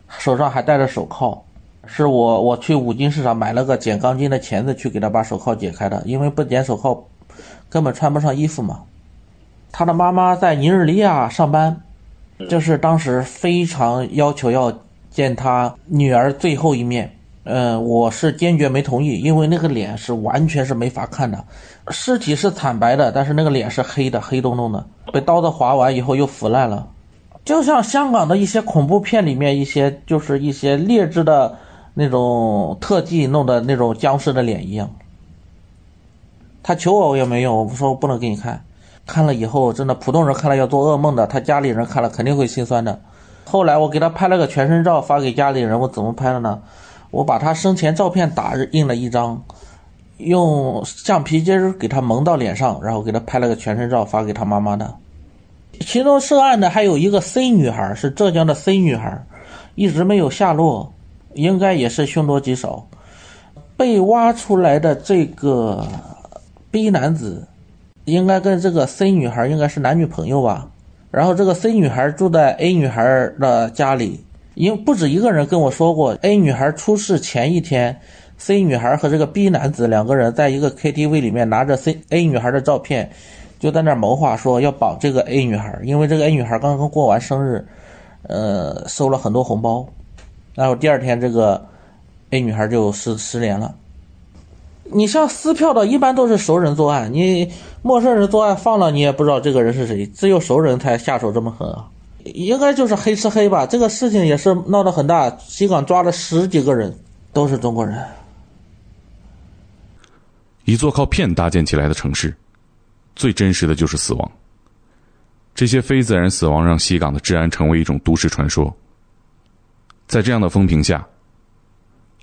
手上还戴着手铐，是我我去五金市场买了个剪钢筋的钳子去给他把手铐解开的，因为不剪手铐，根本穿不上衣服嘛。他的妈妈在尼日利亚上班，就是当时非常要求要见他女儿最后一面。嗯，我是坚决没同意，因为那个脸是完全是没法看的，尸体是惨白的，但是那个脸是黑的，黑洞洞的，被刀子划完以后又腐烂了，就像香港的一些恐怖片里面一些就是一些劣质的那种特技弄的那种僵尸的脸一样。他求我我也没用，我说我不能给你看，看了以后真的普通人看了要做噩梦的，他家里人看了肯定会心酸的。后来我给他拍了个全身照发给家里人，我怎么拍的呢？我把他生前照片打印了一张，用橡皮筋给他蒙到脸上，然后给他拍了个全身照发给他妈妈的。其中涉案的还有一个 C 女孩，是浙江的 C 女孩，一直没有下落，应该也是凶多吉少。被挖出来的这个 B 男子，应该跟这个 C 女孩应该是男女朋友吧？然后这个 C 女孩住在 A 女孩的家里。因为不止一个人跟我说过，A 女孩出事前一天，C 女孩和这个 B 男子两个人在一个 KTV 里面拿着 C A 女孩的照片，就在那谋划说要绑这个 A 女孩，因为这个 A 女孩刚刚过完生日，呃，收了很多红包，然后第二天这个 A 女孩就失失联了。你像撕票的，一般都是熟人作案，你陌生人作案放了你也不知道这个人是谁，只有熟人才下手这么狠啊。应该就是黑吃黑吧，这个事情也是闹得很大，西港抓了十几个人，都是中国人。一座靠骗搭建起来的城市，最真实的就是死亡。这些非自然死亡让西港的治安成为一种都市传说。在这样的风评下，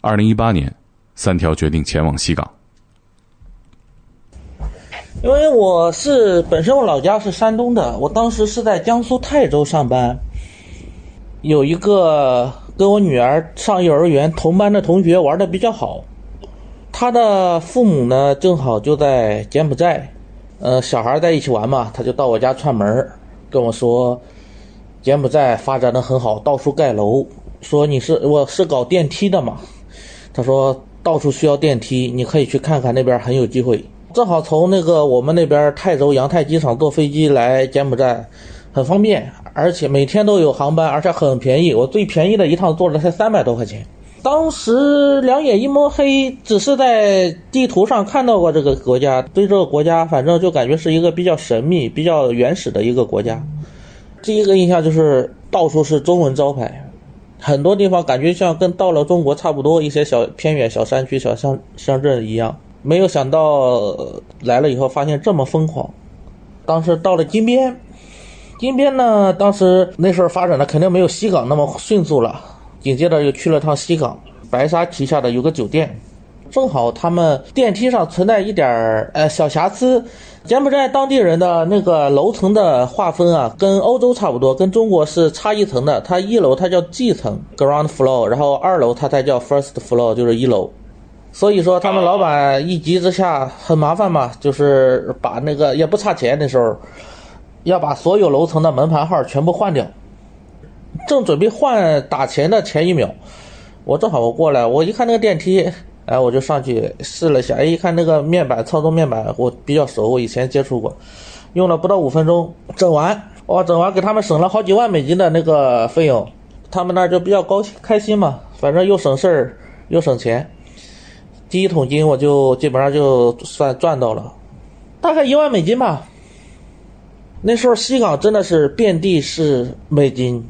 二零一八年，三条决定前往西港。因为我是本身我老家是山东的，我当时是在江苏泰州上班。有一个跟我女儿上幼儿园同班的同学玩的比较好，他的父母呢正好就在柬埔寨，呃，小孩在一起玩嘛，他就到我家串门跟我说，柬埔寨发展的很好，到处盖楼。说你是我是搞电梯的嘛，他说到处需要电梯，你可以去看看那边很有机会。正好从那个我们那边泰州扬泰机场坐飞机来柬埔寨，很方便，而且每天都有航班，而且很便宜。我最便宜的一趟坐了才三百多块钱。当时两眼一摸黑，只是在地图上看到过这个国家，对这个国家反正就感觉是一个比较神秘、比较原始的一个国家。第一个印象就是到处是中文招牌，很多地方感觉像跟到了中国差不多，一些小偏远小山区、小乡乡镇一样。没有想到来了以后发现这么疯狂。当时到了金边，金边呢，当时那时候发展的肯定没有西港那么迅速了。紧接着又去了趟西港，白沙旗下的有个酒店，正好他们电梯上存在一点儿呃小瑕疵。柬埔寨当地人的那个楼层的划分啊，跟欧洲差不多，跟中国是差一层的。它一楼它叫 G 层 （Ground Floor），然后二楼它才叫 First Floor，就是一楼。所以说，他们老板一急之下很麻烦嘛，就是把那个也不差钱的时候，要把所有楼层的门牌号全部换掉。正准备换打钱的前一秒，我正好我过来，我一看那个电梯，哎，我就上去试了一下，哎，一看那个面板操作面板我比较熟，我以前接触过，用了不到五分钟整完，哇，整完给他们省了好几万美金的那个费用，他们那就比较高兴开心嘛，反正又省事儿又省钱。第一桶金我就基本上就算赚到了，大概一万美金吧。那时候西港真的是遍地是美金，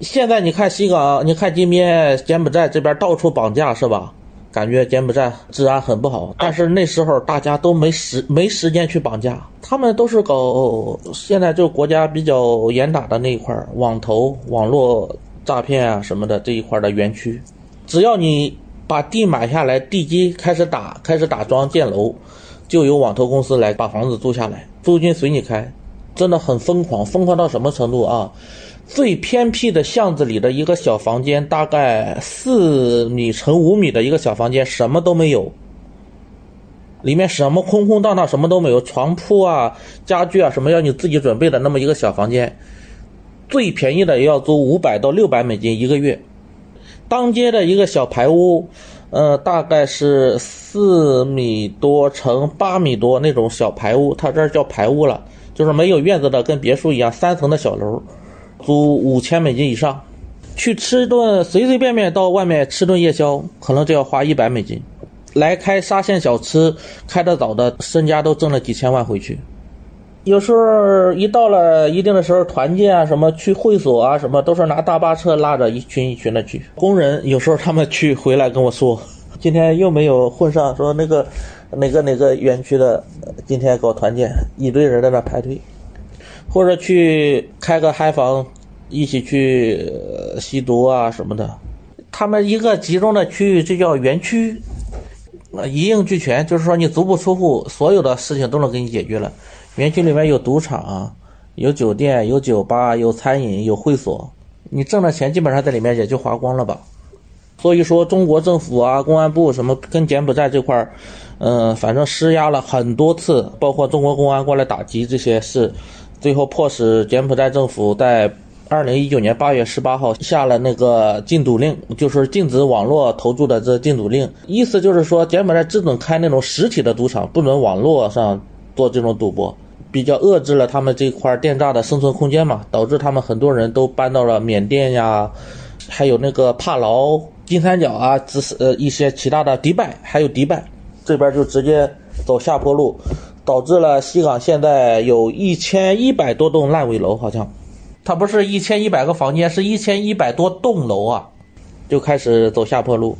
现在你看西港，你看金边、柬埔寨这边到处绑架是吧？感觉柬埔寨治安很不好，但是那时候大家都没时没时间去绑架，他们都是搞现在就国家比较严打的那一块网投、网络诈骗啊什么的这一块的园区，只要你把地买下来，地基开始打，开始打桩建楼，就有网投公司来把房子租下来，租金随你开，真的很疯狂，疯狂到什么程度啊？最偏僻的巷子里的一个小房间，大概四米乘五米的一个小房间，什么都没有，里面什么空空荡荡，什么都没有，床铺啊、家具啊，什么要你自己准备的那么一个小房间，最便宜的也要租五百到六百美金一个月。当街的一个小排屋，呃，大概是四米多乘八米多那种小排屋，它这儿叫排屋了，就是没有院子的，跟别墅一样，三层的小楼。租五千美金以上，去吃顿随随便便到外面吃顿夜宵，可能就要花一百美金。来开沙县小吃，开得早的身家都挣了几千万回去。有时候一到了一定的时候，团建啊，什么去会所啊，什么都是拿大巴车拉着一群一群的去。工人有时候他们去回来跟我说，今天又没有混上，说那个哪个哪个园区的今天搞团建，一堆人在那排队。或者去开个嗨房，一起去吸毒啊什么的。他们一个集中的区域，这叫园区，一应俱全，就是说你足不出户，所有的事情都能给你解决了。园区里面有赌场，有酒店，有酒吧，有餐饮，有会所，你挣的钱基本上在里面也就花光了吧。所以说，中国政府啊，公安部什么跟柬埔寨这块儿，嗯，反正施压了很多次，包括中国公安过来打击这些事。最后迫使柬埔寨政府在二零一九年八月十八号下了那个禁赌令，就是禁止网络投注的这禁赌令。意思就是说，柬埔寨只准开那种实体的赌场，不能网络上做这种赌博，比较遏制了他们这块电诈的生存空间嘛。导致他们很多人都搬到了缅甸呀，还有那个帕劳、金三角啊，只是呃一些其他的迪拜，还有迪拜这边就直接走下坡路。导致了西港现在有一千一百多栋烂尾楼，好像，它不是一千一百个房间，是一千一百多栋楼啊，就开始走下坡路。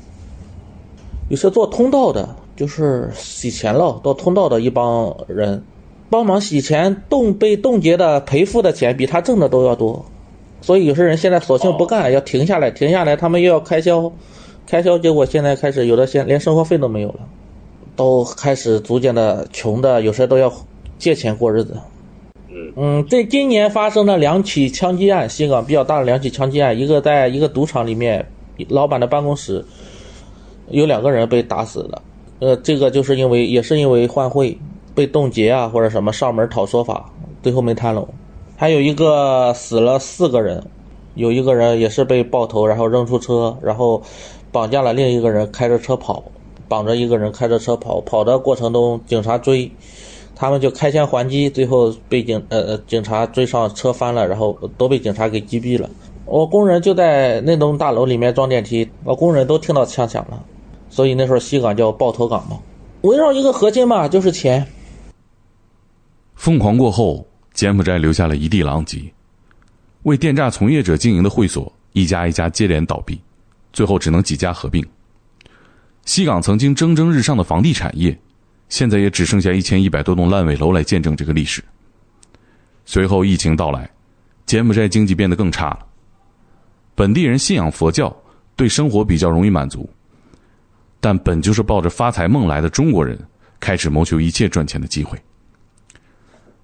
有些做通道的，就是洗钱了，做通道的一帮人，帮忙洗钱，冻被冻结的赔付的钱比他挣的都要多，所以有些人现在索性不干，要停下来，停下来，他们又要开销，开销，结果现在开始有的现连生活费都没有了。都开始逐渐的穷的，有时都要借钱过日子。嗯嗯，这今年发生了两起枪击案，新港比较大的两起枪击案，一个在一个赌场里面，老板的办公室有两个人被打死了。呃，这个就是因为也是因为换汇被冻结啊，或者什么上门讨说法，最后没谈拢。还有一个死了四个人，有一个人也是被爆头，然后扔出车，然后绑架了另一个人，开着车跑。绑着一个人开着车跑，跑的过程中警察追，他们就开枪还击，最后被警呃呃警察追上车翻了，然后都被警察给击毙了。我工人就在那栋大楼里面装电梯，我工人都听到枪响了，所以那时候西港叫爆头港嘛。围绕一个核心嘛，就是钱。疯狂过后，柬埔寨留下了一地狼藉，为电诈从业者经营的会所一家一家接连倒闭，最后只能几家合并。西港曾经蒸蒸日上的房地产业，现在也只剩下一千一百多栋烂尾楼来见证这个历史。随后疫情到来，柬埔寨经济变得更差了。本地人信仰佛教，对生活比较容易满足，但本就是抱着发财梦来的中国人，开始谋求一切赚钱的机会。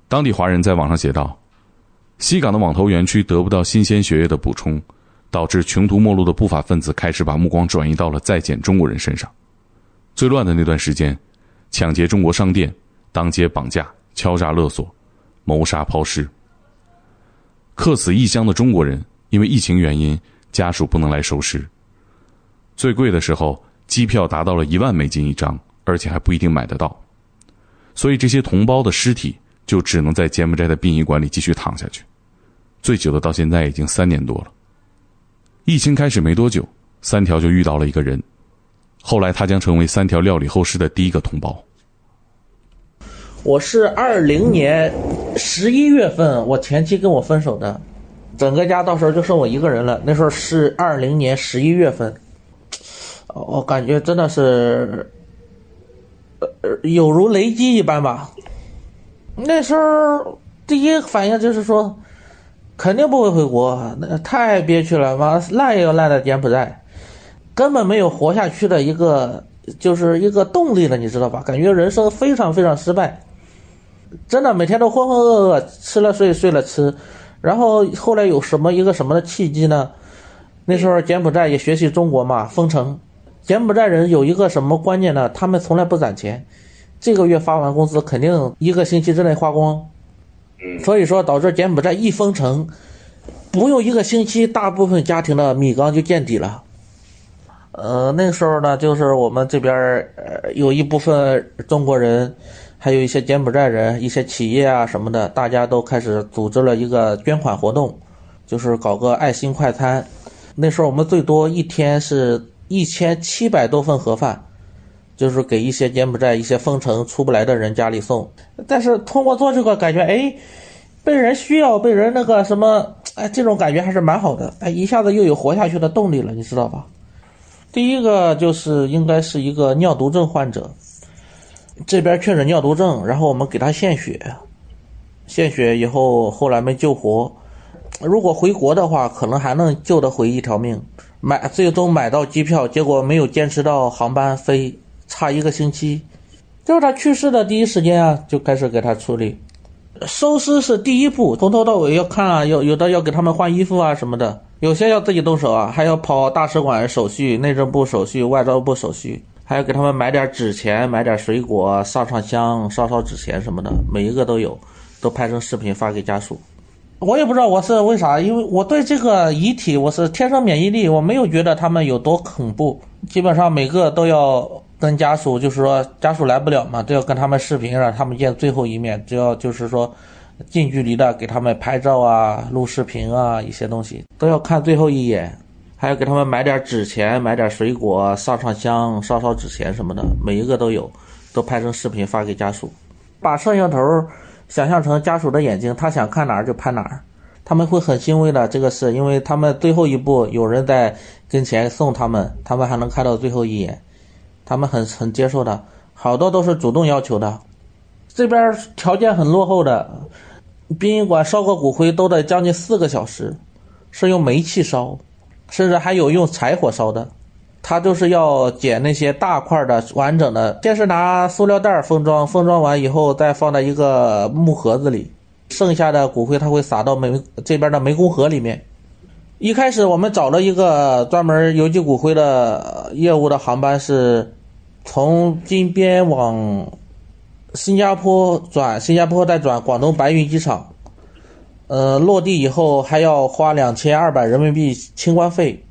当地华人在网上写道：“西港的网投园区得不到新鲜血液的补充。”导致穷途末路的不法分子开始把目光转移到了在柬中国人身上。最乱的那段时间，抢劫中国商店、当街绑架、敲诈勒索、谋杀抛尸，客死异乡的中国人因为疫情原因，家属不能来收尸。最贵的时候，机票达到了一万美金一张，而且还不一定买得到。所以这些同胞的尸体就只能在柬埔寨的殡仪馆里继续躺下去。最久的到现在已经三年多了。疫情开始没多久，三条就遇到了一个人，后来他将成为三条料理后事的第一个同胞。我是二零年十一月份，我前妻跟我分手的，整个家到时候就剩我一个人了。那时候是二零年十一月份，我感觉真的是，呃，有如雷击一般吧。那时候第一反应就是说，肯定不会回国，那太憋屈了，妈烂也要烂在柬埔寨，根本没有活下去的一个，就是一个动力了，你知道吧？感觉人生非常非常失败。真的每天都浑浑噩噩，吃了睡，睡了吃，然后后来有什么一个什么的契机呢？那时候柬埔寨也学习中国嘛，封城。柬埔寨人有一个什么观念呢？他们从来不攒钱，这个月发完工资肯定一个星期之内花光。所以说导致柬埔寨一封城，不用一个星期，大部分家庭的米缸就见底了。呃，那时候呢，就是我们这边呃有一部分中国人。还有一些柬埔寨人、一些企业啊什么的，大家都开始组织了一个捐款活动，就是搞个爱心快餐。那时候我们最多一天是一千七百多份盒饭，就是给一些柬埔寨一些封城出不来的人家里送。但是通过做这个，感觉哎，被人需要，被人那个什么，哎，这种感觉还是蛮好的。哎，一下子又有活下去的动力了，你知道吧？第一个就是应该是一个尿毒症患者。这边确诊尿毒症，然后我们给他献血，献血以后后来没救活。如果回国的话，可能还能救得回一条命。买最终买到机票，结果没有坚持到航班飞，差一个星期。就是他去世的第一时间啊，就开始给他处理。收尸是第一步，从头到尾要看啊，有有的要给他们换衣服啊什么的，有些要自己动手啊，还要跑大使馆手续、内政部手续、外交部手续。还要给他们买点纸钱，买点水果，上上香，烧烧纸钱什么的，每一个都有，都拍成视频发给家属。我也不知道我是为啥，因为我对这个遗体我是天生免疫力，我没有觉得他们有多恐怖。基本上每个都要跟家属，就是说家属来不了嘛，都要跟他们视频，让他们见最后一面。只要就是说近距离的给他们拍照啊、录视频啊，一些东西都要看最后一眼。还要给他们买点纸钱，买点水果，上上香，烧烧纸钱什么的，每一个都有，都拍成视频发给家属。把摄像头想象成家属的眼睛，他想看哪儿就拍哪儿。他们会很欣慰的，这个是因为他们最后一步有人在跟前送他们，他们还能看到最后一眼，他们很很接受的。好多都是主动要求的。这边条件很落后的，殡仪馆烧个骨灰都得将近四个小时，是用煤气烧。甚至还有用柴火烧的，他就是要捡那些大块的完整的，先是拿塑料袋封装，封装完以后再放在一个木盒子里，剩下的骨灰他会撒到煤这边的湄公河里面。一开始我们找了一个专门邮寄骨灰的业务的航班，是从金边往新加坡转，新加坡再转广东白云机场。呃，落地以后还要花两千二百人民币清关费，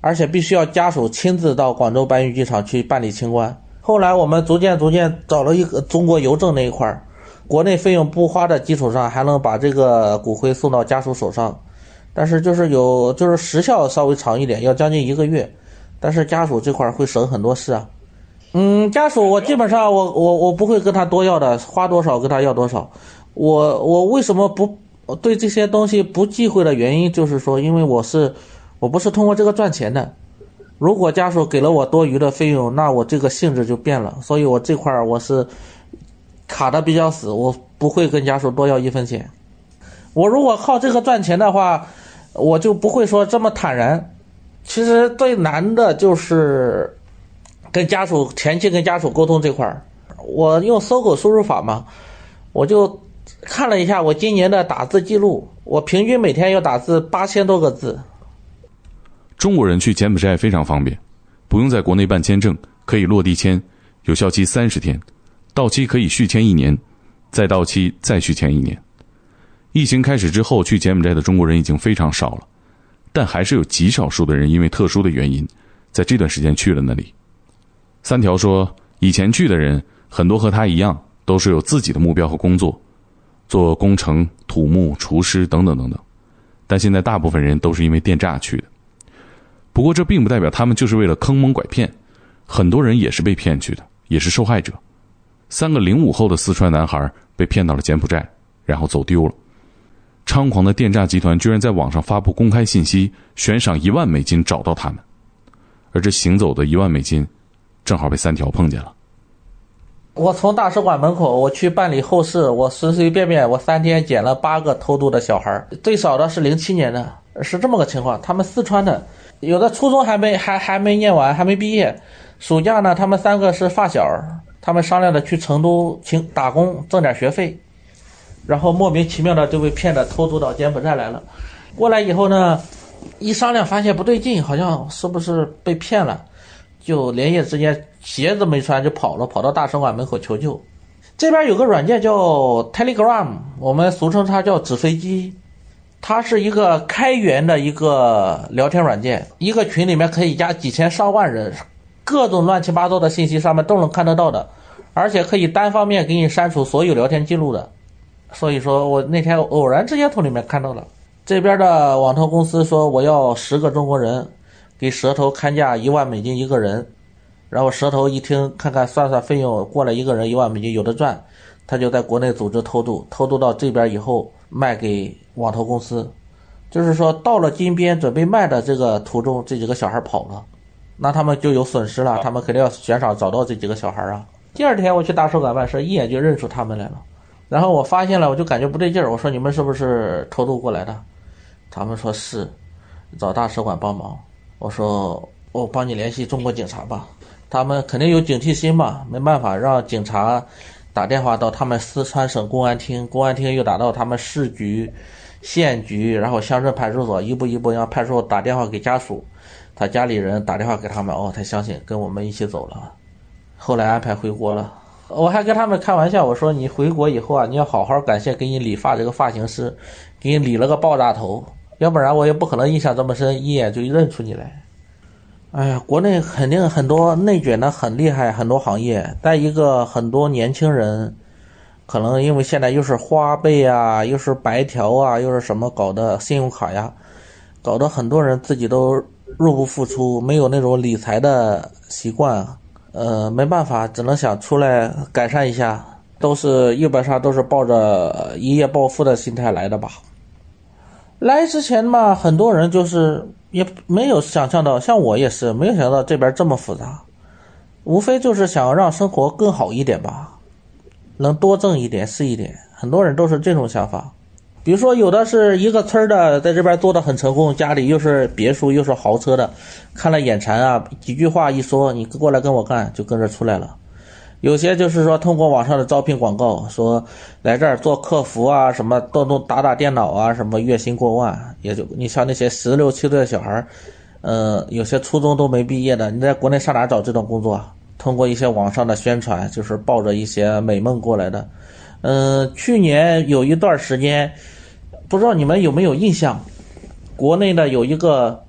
而且必须要家属亲自到广州白云机场去办理清关。后来我们逐渐逐渐找了一个中国邮政那一块儿，国内费用不花的基础上，还能把这个骨灰送到家属手上。但是就是有就是时效稍微长一点，要将近一个月。但是家属这块会省很多事啊。嗯，家属我基本上我我我不会跟他多要的，花多少跟他要多少。我我为什么不？对这些东西不忌讳的原因，就是说，因为我是，我不是通过这个赚钱的。如果家属给了我多余的费用，那我这个性质就变了。所以我这块我是卡的比较死，我不会跟家属多要一分钱。我如果靠这个赚钱的话，我就不会说这么坦然。其实最难的就是跟家属前期跟家属沟通这块儿，我用搜狗输入法嘛，我就。看了一下我今年的打字记录，我平均每天要打字八千多个字。中国人去柬埔寨非常方便，不用在国内办签证，可以落地签，有效期三十天，到期可以续签一年，再到期再续签一年。疫情开始之后，去柬埔寨的中国人已经非常少了，但还是有极少数的人因为特殊的原因，在这段时间去了那里。三条说，以前去的人很多和他一样，都是有自己的目标和工作。做工程、土木、厨师等等等等，但现在大部分人都是因为电诈去的。不过这并不代表他们就是为了坑蒙拐骗，很多人也是被骗去的，也是受害者。三个零五后的四川男孩被骗到了柬埔寨，然后走丢了。猖狂的电诈集团居然在网上发布公开信息，悬赏一万美金找到他们，而这行走的一万美金，正好被三条碰见了。我从大使馆门口我去办理后事，我随随便便我三天捡了八个偷渡的小孩，最少的是零七年的，是这么个情况。他们四川的，有的初中还没还还没念完，还没毕业，暑假呢，他们三个是发小，他们商量着去成都请打工挣点学费。然后莫名其妙的就被骗的偷渡到柬埔寨来了，过来以后呢，一商量发现不对劲，好像是不是被骗了，就连夜之间鞋子没穿就跑了，跑到大使馆门口求救。这边有个软件叫 Telegram，我们俗称它叫纸飞机，它是一个开源的一个聊天软件，一个群里面可以加几千上万人，各种乱七八糟的信息上面都能看得到的，而且可以单方面给你删除所有聊天记录的。所以说我那天偶然之间从里面看到了，这边的网投公司说我要十个中国人，给蛇头看价一万美金一个人，然后蛇头一听看看算算费用过来一个人一万美金有的赚，他就在国内组织偷渡，偷渡到这边以后卖给网投公司，就是说到了金边准备卖的这个途中这几个小孩跑了，那他们就有损失了，他们肯定要悬赏找到这几个小孩啊。第二天我去大使馆办事，一眼就认出他们来了。然后我发现了，我就感觉不对劲儿。我说：“你们是不是偷渡过来的？”他们说是，找大使馆帮忙。我说：“我帮你联系中国警察吧。”他们肯定有警惕心嘛，没办法，让警察打电话到他们四川省公安厅，公安厅又打到他们市局、县局，然后乡镇派出所，一步一步让派出所打电话给家属，他家里人打电话给他们，哦，才相信跟我们一起走了。后来安排回国了。我还跟他们开玩笑，我说你回国以后啊，你要好好感谢给你理发这个发型师，给你理了个爆炸头，要不然我也不可能印象这么深，一眼就认出你来。哎呀，国内肯定很多内卷的很厉害，很多行业。再一个，很多年轻人可能因为现在又是花呗啊，又是白条啊，又是什么搞的信用卡呀，搞得很多人自己都入不敷出，没有那种理财的习惯。呃，没办法，只能想出来改善一下，都是基本上都是抱着一夜暴富的心态来的吧。来之前嘛，很多人就是也没有想象到，像我也是没有想到这边这么复杂，无非就是想让生活更好一点吧，能多挣一点是一点，很多人都是这种想法。比如说，有的是一个村儿的，在这边做的很成功，家里又是别墅又是豪车的，看了眼馋啊，几句话一说，你过来跟我干，就跟着出来了。有些就是说，通过网上的招聘广告，说来这儿做客服啊，什么动动打打电脑啊，什么月薪过万，也就你像那些十六七岁的小孩儿，呃，有些初中都没毕业的，你在国内上哪找这种工作？通过一些网上的宣传，就是抱着一些美梦过来的。嗯，去年有一段时间，不知道你们有没有印象，国内的有一个，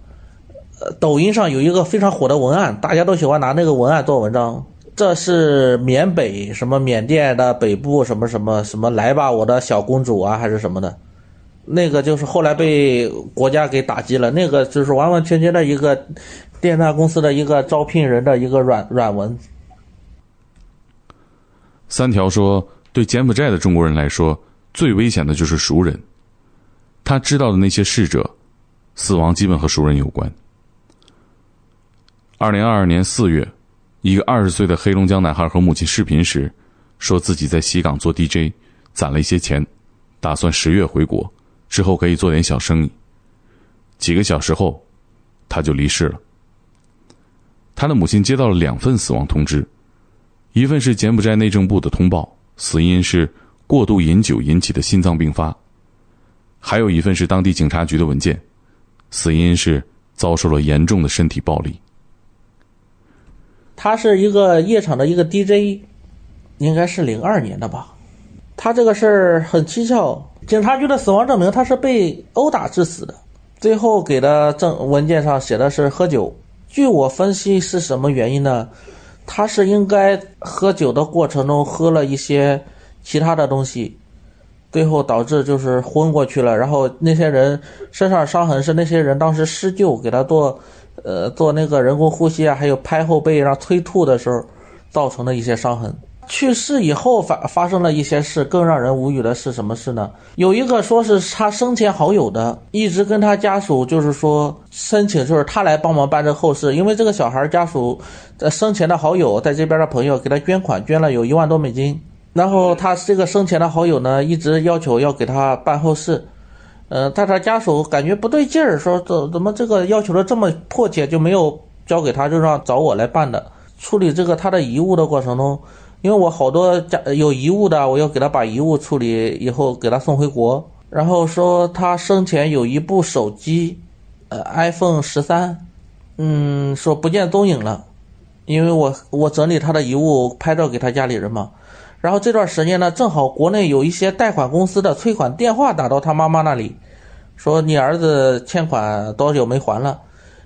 呃，抖音上有一个非常火的文案，大家都喜欢拿那个文案做文章。这是缅北什么缅甸的北部什么什么什么来吧，我的小公主啊，还是什么的，那个就是后来被国家给打击了。那个就是完完全全的一个电诈公司的一个招聘人的一个软软文。三条说。对柬埔寨的中国人来说，最危险的就是熟人。他知道的那些逝者，死亡基本和熟人有关。二零二二年四月，一个二十岁的黑龙江男孩和母亲视频时，说自己在西港做 DJ，攒了一些钱，打算十月回国，之后可以做点小生意。几个小时后，他就离世了。他的母亲接到了两份死亡通知，一份是柬埔寨内政部的通报。死因是过度饮酒引起的心脏病发，还有一份是当地警察局的文件，死因是遭受了严重的身体暴力。他是一个夜场的一个 DJ，应该是零二年的吧。他这个事儿很蹊跷，警察局的死亡证明他是被殴打致死的，最后给的证文件上写的是喝酒。据我分析是什么原因呢？他是应该喝酒的过程中喝了一些其他的东西，最后导致就是昏过去了。然后那些人身上伤痕是那些人当时施救给他做，呃，做那个人工呼吸啊，还有拍后背让催吐的时候造成的一些伤痕。去世以后发发生了一些事，更让人无语的是什么事呢？有一个说是他生前好友的，一直跟他家属就是说申请，就是他来帮忙办这后事，因为这个小孩家属在生前的好友在这边的朋友给他捐款，捐了有一万多美金，然后他这个生前的好友呢一直要求要给他办后事，呃，但他家属感觉不对劲儿，说怎怎么这个要求的这么迫切，就没有交给他，就让找我来办的。处理这个他的遗物的过程中。因为我好多家有遗物的，我要给他把遗物处理以后给他送回国。然后说他生前有一部手机，呃，iPhone 十三，嗯，说不见踪影了。因为我我整理他的遗物，拍照给他家里人嘛。然后这段时间呢，正好国内有一些贷款公司的催款电话打到他妈妈那里，说你儿子欠款多久没还了？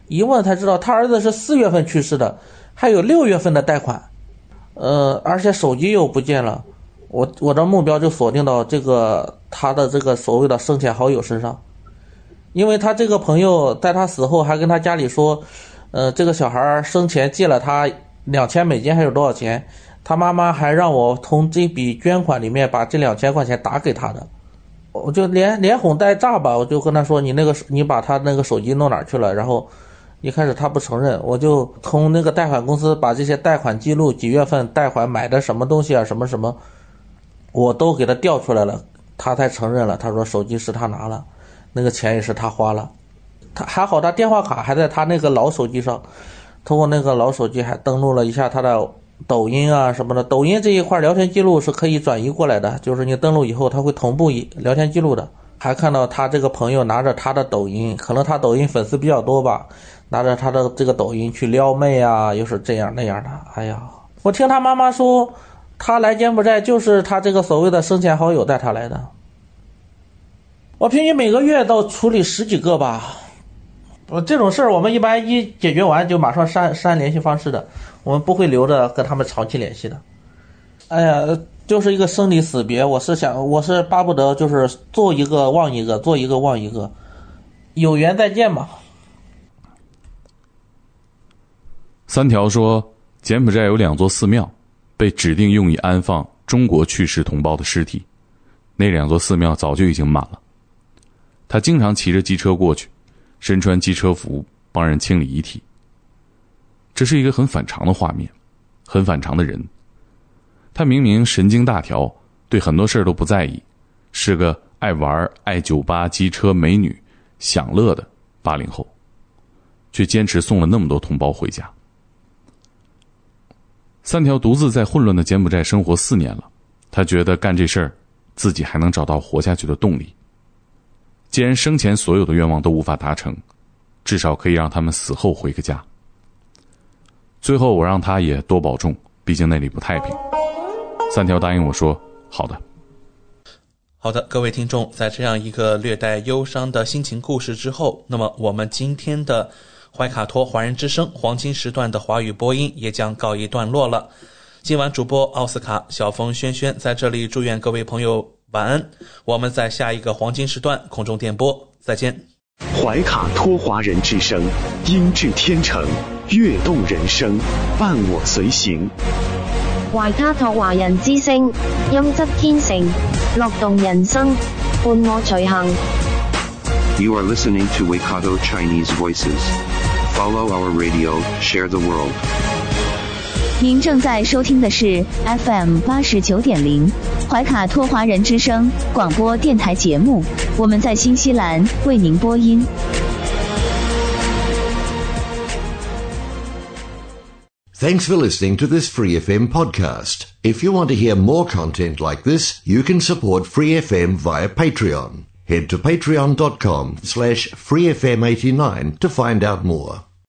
一问才知道他儿子是四月份去世的，还有六月份的贷款。呃，而且手机又不见了，我我的目标就锁定到这个他的这个所谓的生前好友身上，因为他这个朋友在他死后还跟他家里说，呃，这个小孩生前借了他两千美金还有多少钱，他妈妈还让我从这笔捐款里面把这两千块钱打给他的，我就连连哄带诈吧，我就跟他说你那个你把他那个手机弄哪去了，然后。一开始他不承认，我就从那个贷款公司把这些贷款记录、几月份贷款、买的什么东西啊、什么什么，我都给他调出来了，他才承认了。他说手机是他拿了，那个钱也是他花了。他还好，他电话卡还在他那个老手机上，通过那个老手机还登录了一下他的抖音啊什么的。抖音这一块聊天记录是可以转移过来的，就是你登录以后，他会同步一聊天记录的。还看到他这个朋友拿着他的抖音，可能他抖音粉丝比较多吧。拿着他的这个抖音去撩妹啊，又是这样那样的。哎呀，我听他妈妈说，他来柬埔寨就是他这个所谓的生前好友带他来的。我平均每个月都处理十几个吧。我这种事儿，我们一般一解决完就马上删删联系方式的，我们不会留着跟他们长期联系的。哎呀，就是一个生离死别。我是想，我是巴不得就是做一个忘一个，做一个忘一个，有缘再见嘛。三条说，柬埔寨有两座寺庙，被指定用以安放中国去世同胞的尸体，那两座寺庙早就已经满了。他经常骑着机车过去，身穿机车服帮人清理遗体。这是一个很反常的画面，很反常的人。他明明神经大条，对很多事儿都不在意，是个爱玩、爱酒吧、机车、美女、享乐的八零后，却坚持送了那么多同胞回家。三条独自在混乱的柬埔寨生活四年了，他觉得干这事儿，自己还能找到活下去的动力。既然生前所有的愿望都无法达成，至少可以让他们死后回个家。最后，我让他也多保重，毕竟那里不太平。三条答应我说：“好的，好的。”各位听众，在这样一个略带忧伤的心情故事之后，那么我们今天的。怀卡托华人之声黄金时段的华语播音也将告一段落了。今晚主播奥斯卡、小峰、轩轩在这里祝愿各位朋友晚安。我们在下一个黄金时段空中电波再见。怀卡托华人之声，音质天成，悦动人生，伴我随行。怀卡托华人之声，音质天成，乐动人生，伴我随行。You are listening to Waikato Chinese Voices. Follow our radio, share the world. 您正在收听的是 FM 八十九点零怀卡托华人之声广播电台节目，我们在新西兰为您播音。Thanks for listening to this Free FM podcast. If you want to hear more content like this, you can support Free FM via Patreon. Head to patreon.com slash freefm89 to find out more.